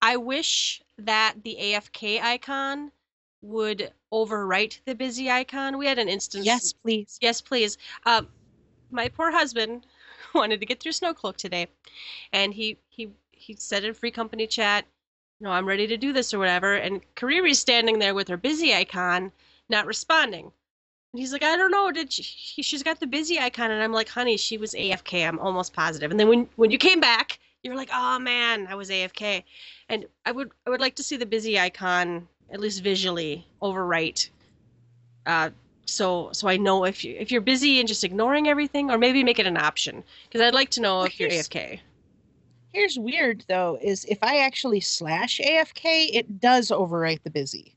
S1: I wish that the AFK icon would overwrite the busy icon. We had an instance.
S2: Yes, please.
S1: Yes, please. Um, my poor husband wanted to get through Snowcloak today, and he he he said in free company chat, "No, I'm ready to do this or whatever." And Kariri's standing there with her busy icon, not responding. And he's like, "I don't know. Did she, she's got the busy icon?" And I'm like, "Honey, she was AFK. I'm almost positive." And then when when you came back, you're like, "Oh man, I was AFK." And I would I would like to see the busy icon at least visually overwrite uh, so so I know if you if you're busy and just ignoring everything, or maybe make it an option because I'd like to know if you're
S2: here's-
S1: AFK.
S2: Here's weird though, is if I actually slash AFK, it does overwrite the busy.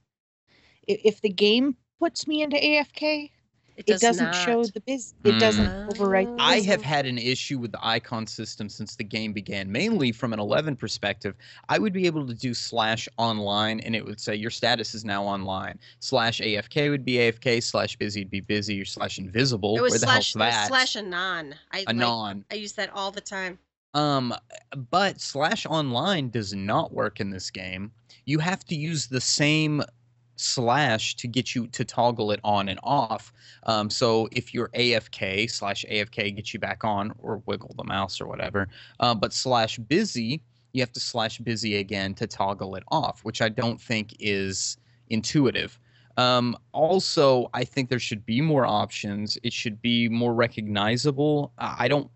S2: If the game puts me into AFK,
S1: It,
S2: it
S1: does
S2: doesn't show the biz. It doesn't
S1: Mm.
S2: overwrite. The
S3: I have had an issue with the icon system since the game began, mainly from an 11 perspective. I would be able to do slash online and it would say your status is now online. Slash AFK would be AFK, slash busy would be busy, or slash invisible.
S1: It was
S3: Where the
S1: slash
S3: hell's
S1: it was
S3: that?
S1: slash anon. I like,
S3: Anon.
S1: I use that all the time.
S3: Um, but slash online does not work in this game. You have to use the same slash to get you to toggle it on and off. Um, so if you're AFK slash AFK gets you back on or wiggle the mouse or whatever. Uh, but slash busy, you have to slash busy again to toggle it off, which I don't think is intuitive. Um, also, I think there should be more options. It should be more recognizable. I I don't.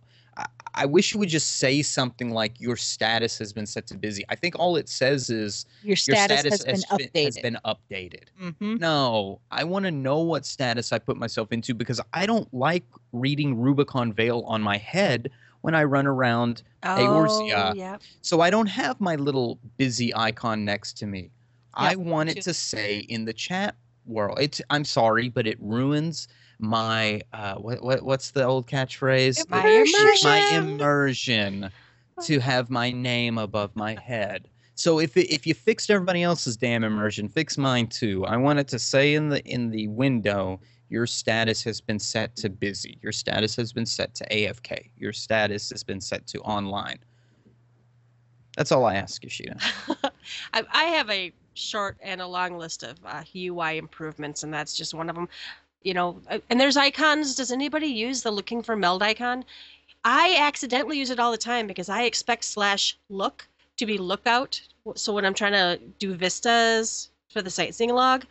S3: I- I wish you would just say something like your status has been set to busy. I think all it says is
S2: your
S3: your
S2: status,
S3: status
S2: has been
S3: has, has been updated.
S2: Mhm.
S3: No, I want to know what status I put myself into because I don't like reading Rubicon Veil on my head when I run around. Eorzea.
S1: Oh.
S3: So I don't have my little busy icon next to me. I
S2: Yep,
S3: want
S2: too.
S3: it to say in the chat world. It's I'm sorry, but it ruins my uh what, what what's the old catchphrase?
S1: My
S2: Immersion.
S3: my
S1: immersion.
S3: to have my name above my head. So if it, if you fixed everybody else's damn immersion, fix mine too. I want it to say in the in the window your status has been set to busy. Your status has been set to AFK. Your status has been set to online. That's all I ask, Yoshida.
S1: I, I have a short and a long list of uh, UI improvements, and that's just one of them. You know, uh, and there's icons. Does anybody use the looking for meld icon? I accidentally use it all the time because I expect slash look to be lookout. So when I'm trying to do vistas for the sightseeing log,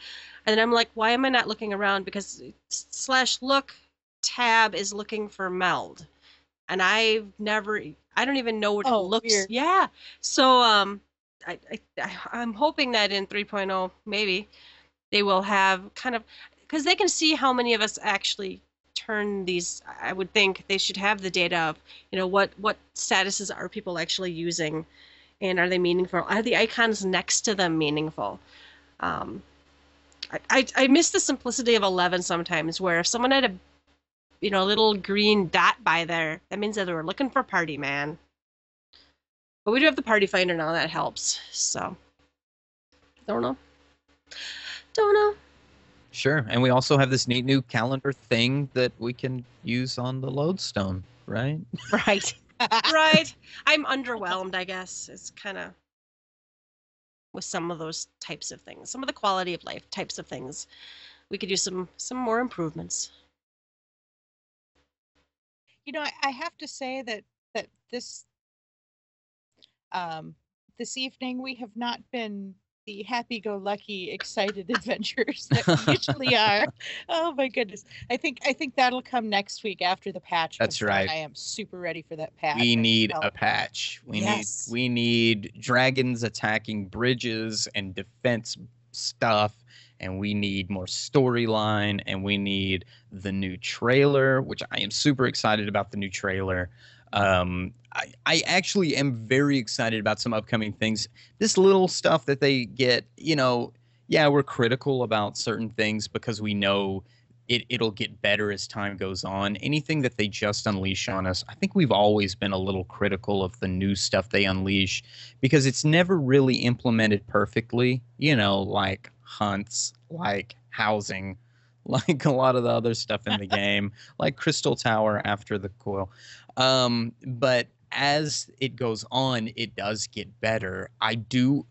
S1: and then I'm like, why am I not looking around? Because slash look tab is looking for meld, and I've never. I don't even know what
S2: Oh,
S1: it looks.
S2: weird.
S1: Yeah. So um, I I- I'm hoping that in 3.0 maybe they will have kind of because they can see how many of us actually turn these i would think they should have the data of you know what what statuses are people actually using and are they meaningful? Are the icons next to them meaningful? Um, I, I, I miss the simplicity of 11 sometimes where if someone had a you know a little green dot by there that means that they were looking for party man. But we do have the party finder now that helps so don't know. Don't know
S3: Sure. And we also have this neat new calendar thing that we can use on the lodestone, right?
S2: Right.
S1: right i'm underwhelmed i guess it's kind of with some of those types of things some of the quality of life types of things we could use some some more improvements
S2: You know, I, I have to say that that this um this evening we have not been the happy-go-lucky, excited adventurers that we usually are. Oh my goodness! I think I think that'll come next week after the patch.
S3: That's right.
S2: I am super ready for that patch.
S3: we need a patch. We
S2: Yes.
S3: need we need dragons attacking bridges and defense stuff and we need more storyline and we need the new trailer, which I am super excited about the new trailer. Um I, I actually am very excited about some upcoming things. This little stuff that they get, you know, yeah, we're critical about certain things because we know it, it'll get better as time goes on. Anything that they just unleash on us, I think we've always been a little critical of the new stuff they unleash because it's never really implemented perfectly, you know, like hunts, like housing, like a lot of the other stuff in the game, like Crystal Tower after the coil. Um, but as it goes on, it does get better. I do.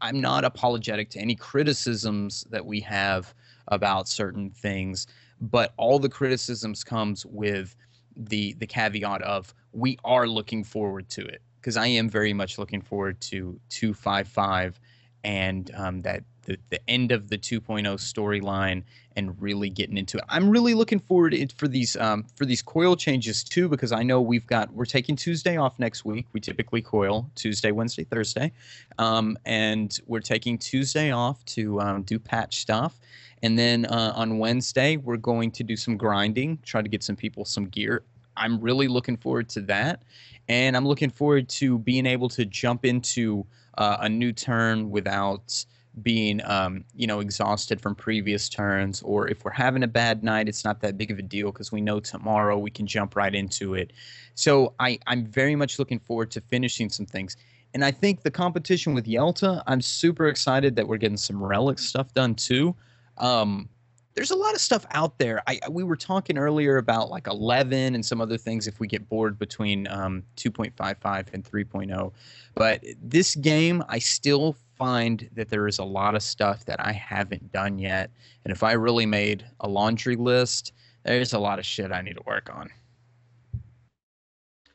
S3: I'm not apologetic to any criticisms that we have about certain things but all the criticisms comes with the the caveat of we are looking forward to it because I am very much looking forward to 255 and um, that the, the end of the 2.0 storyline and really getting into it. I'm really looking forward to it for these um, for these coil changes too because I know we've got we're taking Tuesday off next week. We typically coil Tuesday, Wednesday, Thursday, um, and we're taking Tuesday off to um, do patch stuff. And then uh, on Wednesday, we're going to do some grinding, try to get some people some gear. I'm really looking forward to that. And I'm looking forward to being able to jump into uh, a new turn without being, um, you know, exhausted from previous turns. Or if we're having a bad night, it's not that big of a deal because we know tomorrow we can jump right into it. So I, I'm very much looking forward to finishing some things. And I think the competition with Yelta, I'm super excited that we're getting some relic stuff done too um there's a lot of stuff out there i we were talking earlier about like 11 and some other things if we get bored between um 2.55 and 3.0 but this game i still find that there is a lot of stuff that i haven't done yet and if i really made a laundry list there's a lot of shit i need to work on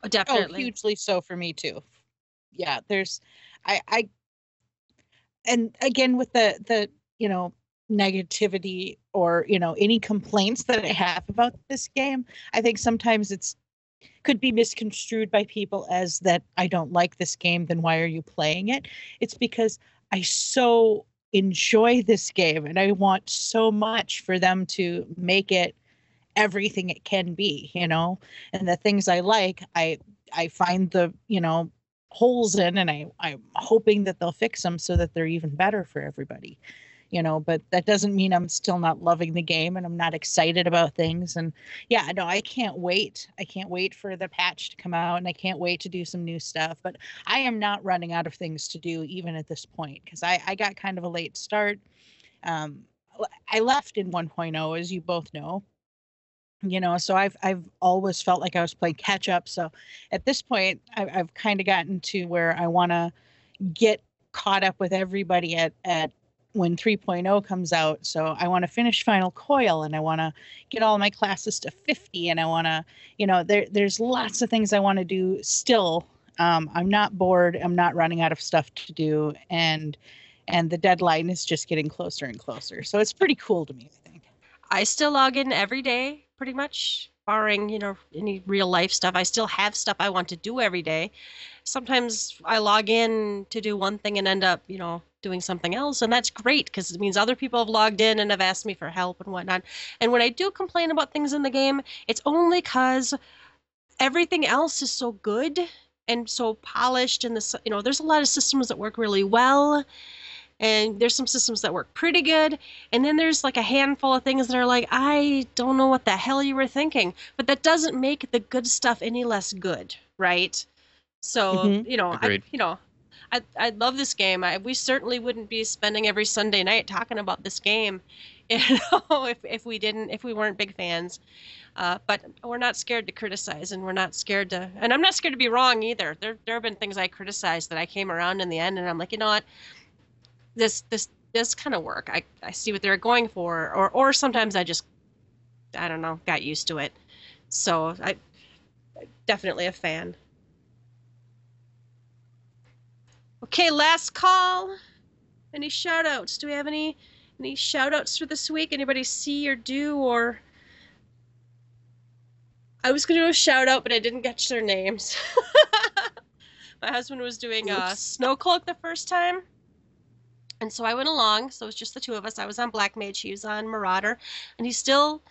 S1: oh, definitely.
S2: Oh, hugely so for me too. Yeah, there's, I, I, and again with the the you know negativity or you know any complaints that I have about this game, I think sometimes it's could be misconstrued by people as that I don't like this game. Then why are you playing it? It's because I so enjoy this game and I want so much for them to make it everything it can be. You know, and the things I like, I I find the you know holes in, and I I'm hoping that they'll fix them so that they're even better for everybody. You know, but that doesn't mean I'm still not loving the game and I'm not excited about things. And yeah, no, I can't wait. I can't wait for the patch to come out and I can't wait to do some new stuff. But I am not running out of things to do even at this point because I, I got kind of a late start. Um, I left in 1.0, as you both know you know so i've i've always felt like i was playing catch up so at this point I, i've kind of gotten to where i want to get caught up with everybody at at when 3.0 comes out so i want to finish final coil and i want to get all my classes to 50 and i want to you know there there's lots of things i want to do still um, i'm not bored i'm not running out of stuff to do and and the deadline is just getting closer and closer so it's pretty cool to me i think
S1: I still log in every day, pretty much, barring you know any real life stuff. I still have stuff I want to do every day. Sometimes I log in to do one thing and end up you know doing something else, and that's great because it means other people have logged in and have asked me for help and whatnot. And when I do complain about things in the game, it's only because everything else is so good and so polished, and this you know there's a lot of systems that work really well. And there's some systems that work pretty good. And then there's like a handful of things that are like, I don't know what the hell you were thinking. But that doesn't make the good stuff any less good, right? So,
S2: Mhm.
S1: you know, I, you know, I, I love this game. I, we certainly wouldn't be spending every Sunday night talking about this game, you know, if, if we didn't, if we weren't big fans. Uh, but we're not scared to criticize, and we're not scared to, and I'm not scared to be wrong either. There, there have been things I criticized that I came around in the end, and I'm like, you know what, this, this, this kind of work. I, I see what they're going for, or, or sometimes I just, I don't know, got used to it. So I, definitely a fan. Okay, last call. Any shout outs? Do we have any any shout outs for this week? Anybody see or do or I was gonna do a shout out, but I didn't catch their names. My husband was doing uh,
S2: Oops.
S1: Snowcloak the first time. And so I went along. So it was just the two of us. I was on Black Mage, he was on Marauder, and he's still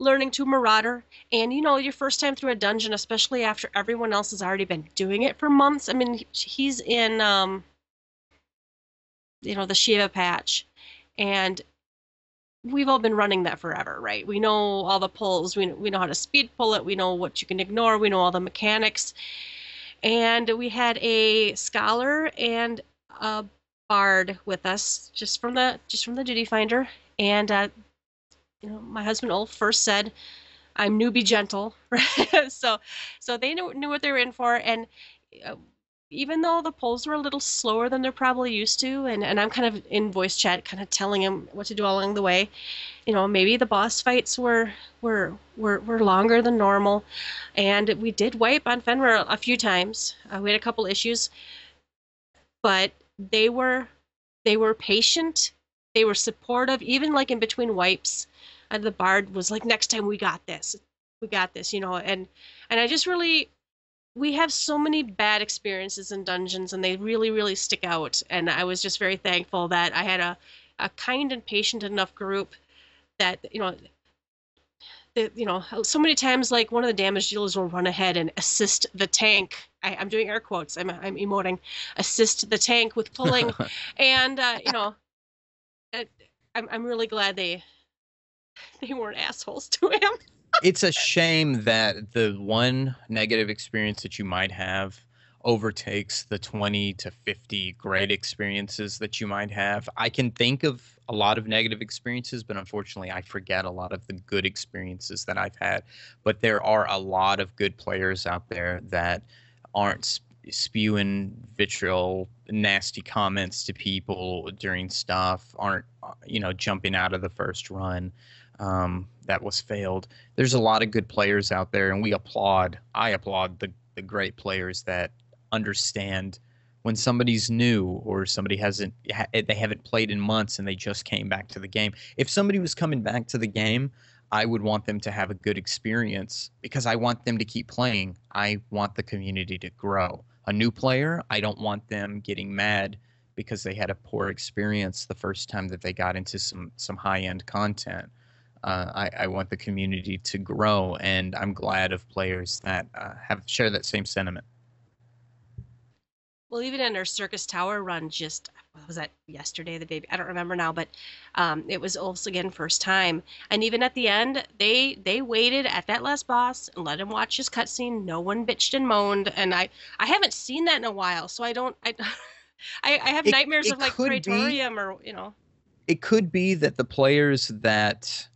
S1: learning to Marauder. And you know, your first time through a dungeon, especially after everyone else has already been doing it for months. I mean, he's in, um, you know, the Shiva patch, and we've all been running that forever, right? We know all the pulls. We we know how to speed pull it. We know what you can ignore. We know all the mechanics. And we had a scholar and a bard with us, just from the just from the duty finder. And uh, you know, my husband Ulf first said, "I'm newbie gentle," so, so they knew knew what they were in for, and uh, even though the polls were a little slower than they're probably used to, and and I'm kind of in voice chat, kind of telling him what to do along the way. You know, maybe the boss fights were were were, were longer than normal, and we did wipe on Fenrir a few times. Uh, we had a couple issues, but they were they were patient. They were supportive even like in between wipes and the bard was like next time we got this we got this you know and and i just really we have so many bad experiences in dungeons and they really really stick out. And i was just very thankful that i had a, a kind and patient enough group that you know that you know so many times like one of the damage dealers will run ahead and assist the tank. I, i'm doing air quotes i'm, I'm emoting. Assist the tank with pulling. And uh, you know, I'm I'm really glad they they weren't assholes to him.
S3: it's a shame that the one negative experience that you might have overtakes the 20 to 50 great experiences that you might have. I can think of a lot of negative experiences, but unfortunately, I forget a lot of the good experiences that I've had. But there are a lot of good players out there that aren't sp- spewing vitriol, nasty comments to people during stuff, aren't, uh, you know, jumping out of the first run um, that was failed there's a lot of good players out there, and we applaud. I applaud the the great players that understand when somebody's new or somebody hasn't ha- they haven't played in months and they just came back to the game. If somebody was coming back to the game, I would want them to have a good experience because I want them to keep playing. I want the community to grow. A new player, I don't want them getting mad because they had a poor experience the first time that they got into some some high end content uh, I, I want the community to grow, and I'm glad of players that uh, have share that same sentiment.
S1: Well, even in our Crystal Tower run, just was that yesterday, the day I don't remember now, but um, it was also again first time. And even at the end, they they waited at that last boss and let him watch his cutscene. No one bitched and moaned, and I I haven't seen that in a while, so I don't I. I, I have
S3: It-
S1: nightmares
S3: it
S1: of like
S3: could be-
S1: or you know
S3: It could be that the players that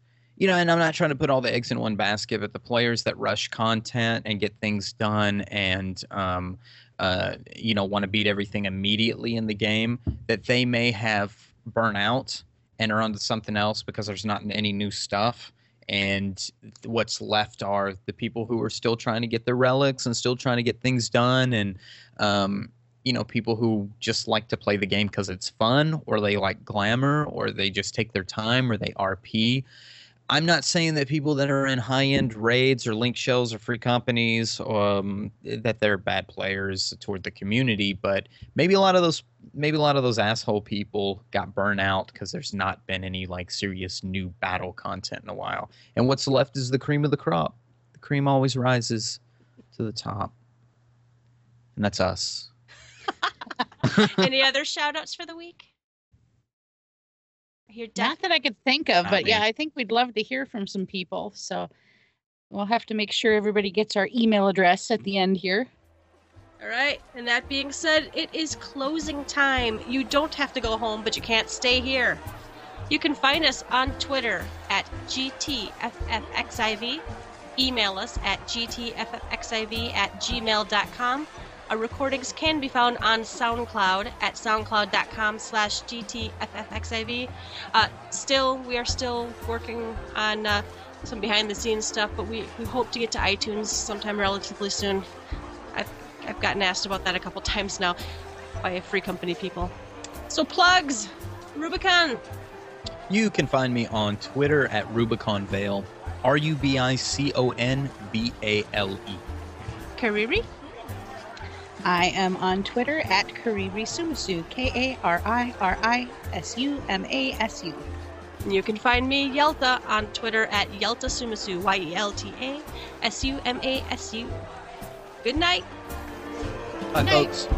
S3: you know, and I'm not trying to put all the eggs in one basket, but the players that rush content and get things done and um, uh, you know want to beat everything immediately in the game, that they may have burnout and are onto something else because there's not any new stuff. And what's left are the people who are still trying to get their relics and still trying to get things done, and um, you know, people who just like to play the game because it's fun, or they like glamour, or they just take their time, or they RP. I'm not saying that people that are in high end raids or link shells or free companies um, that they're bad players toward the community, but maybe a lot of those maybe a lot of those asshole people got burnt out because there's not been any like serious new battle content in a while. And what's left is the cream of the crop. The cream always rises to the top. And that's us.
S1: Any other shout outs for the week? I hear Def-
S2: Not that I could think of,
S3: Not
S2: but yeah. I think we'd love to hear from some people. So we'll have to make sure everybody gets our email address at the end here.
S1: All right. And that being said, it is closing time. You don't have to go home, but you can't stay here. You can find us on Twitter at GTFFXIV. Email us at GTFFXIV at gmail.com. Our recordings can be found on SoundCloud at soundcloud.com slash GTFFXIV. Uh, still, we are still working on uh, some behind the scenes stuff, but we, we hope to get to iTunes sometime relatively soon. I've, I've gotten asked about that a couple times now by free company people. So, plugs! Rubicon!
S3: You can find me on Twitter at Rubicon Vale. R U B I C O N V A L E.
S1: Kariri?
S2: I am on Twitter at Kariri Sumasu, K A R I R I S U M A S U.
S1: You can find me, Yelta, on Twitter at Yelta Sumasu, Y E L T A S U M A S U. Good night.
S3: Bye,
S1: Night.
S3: folks.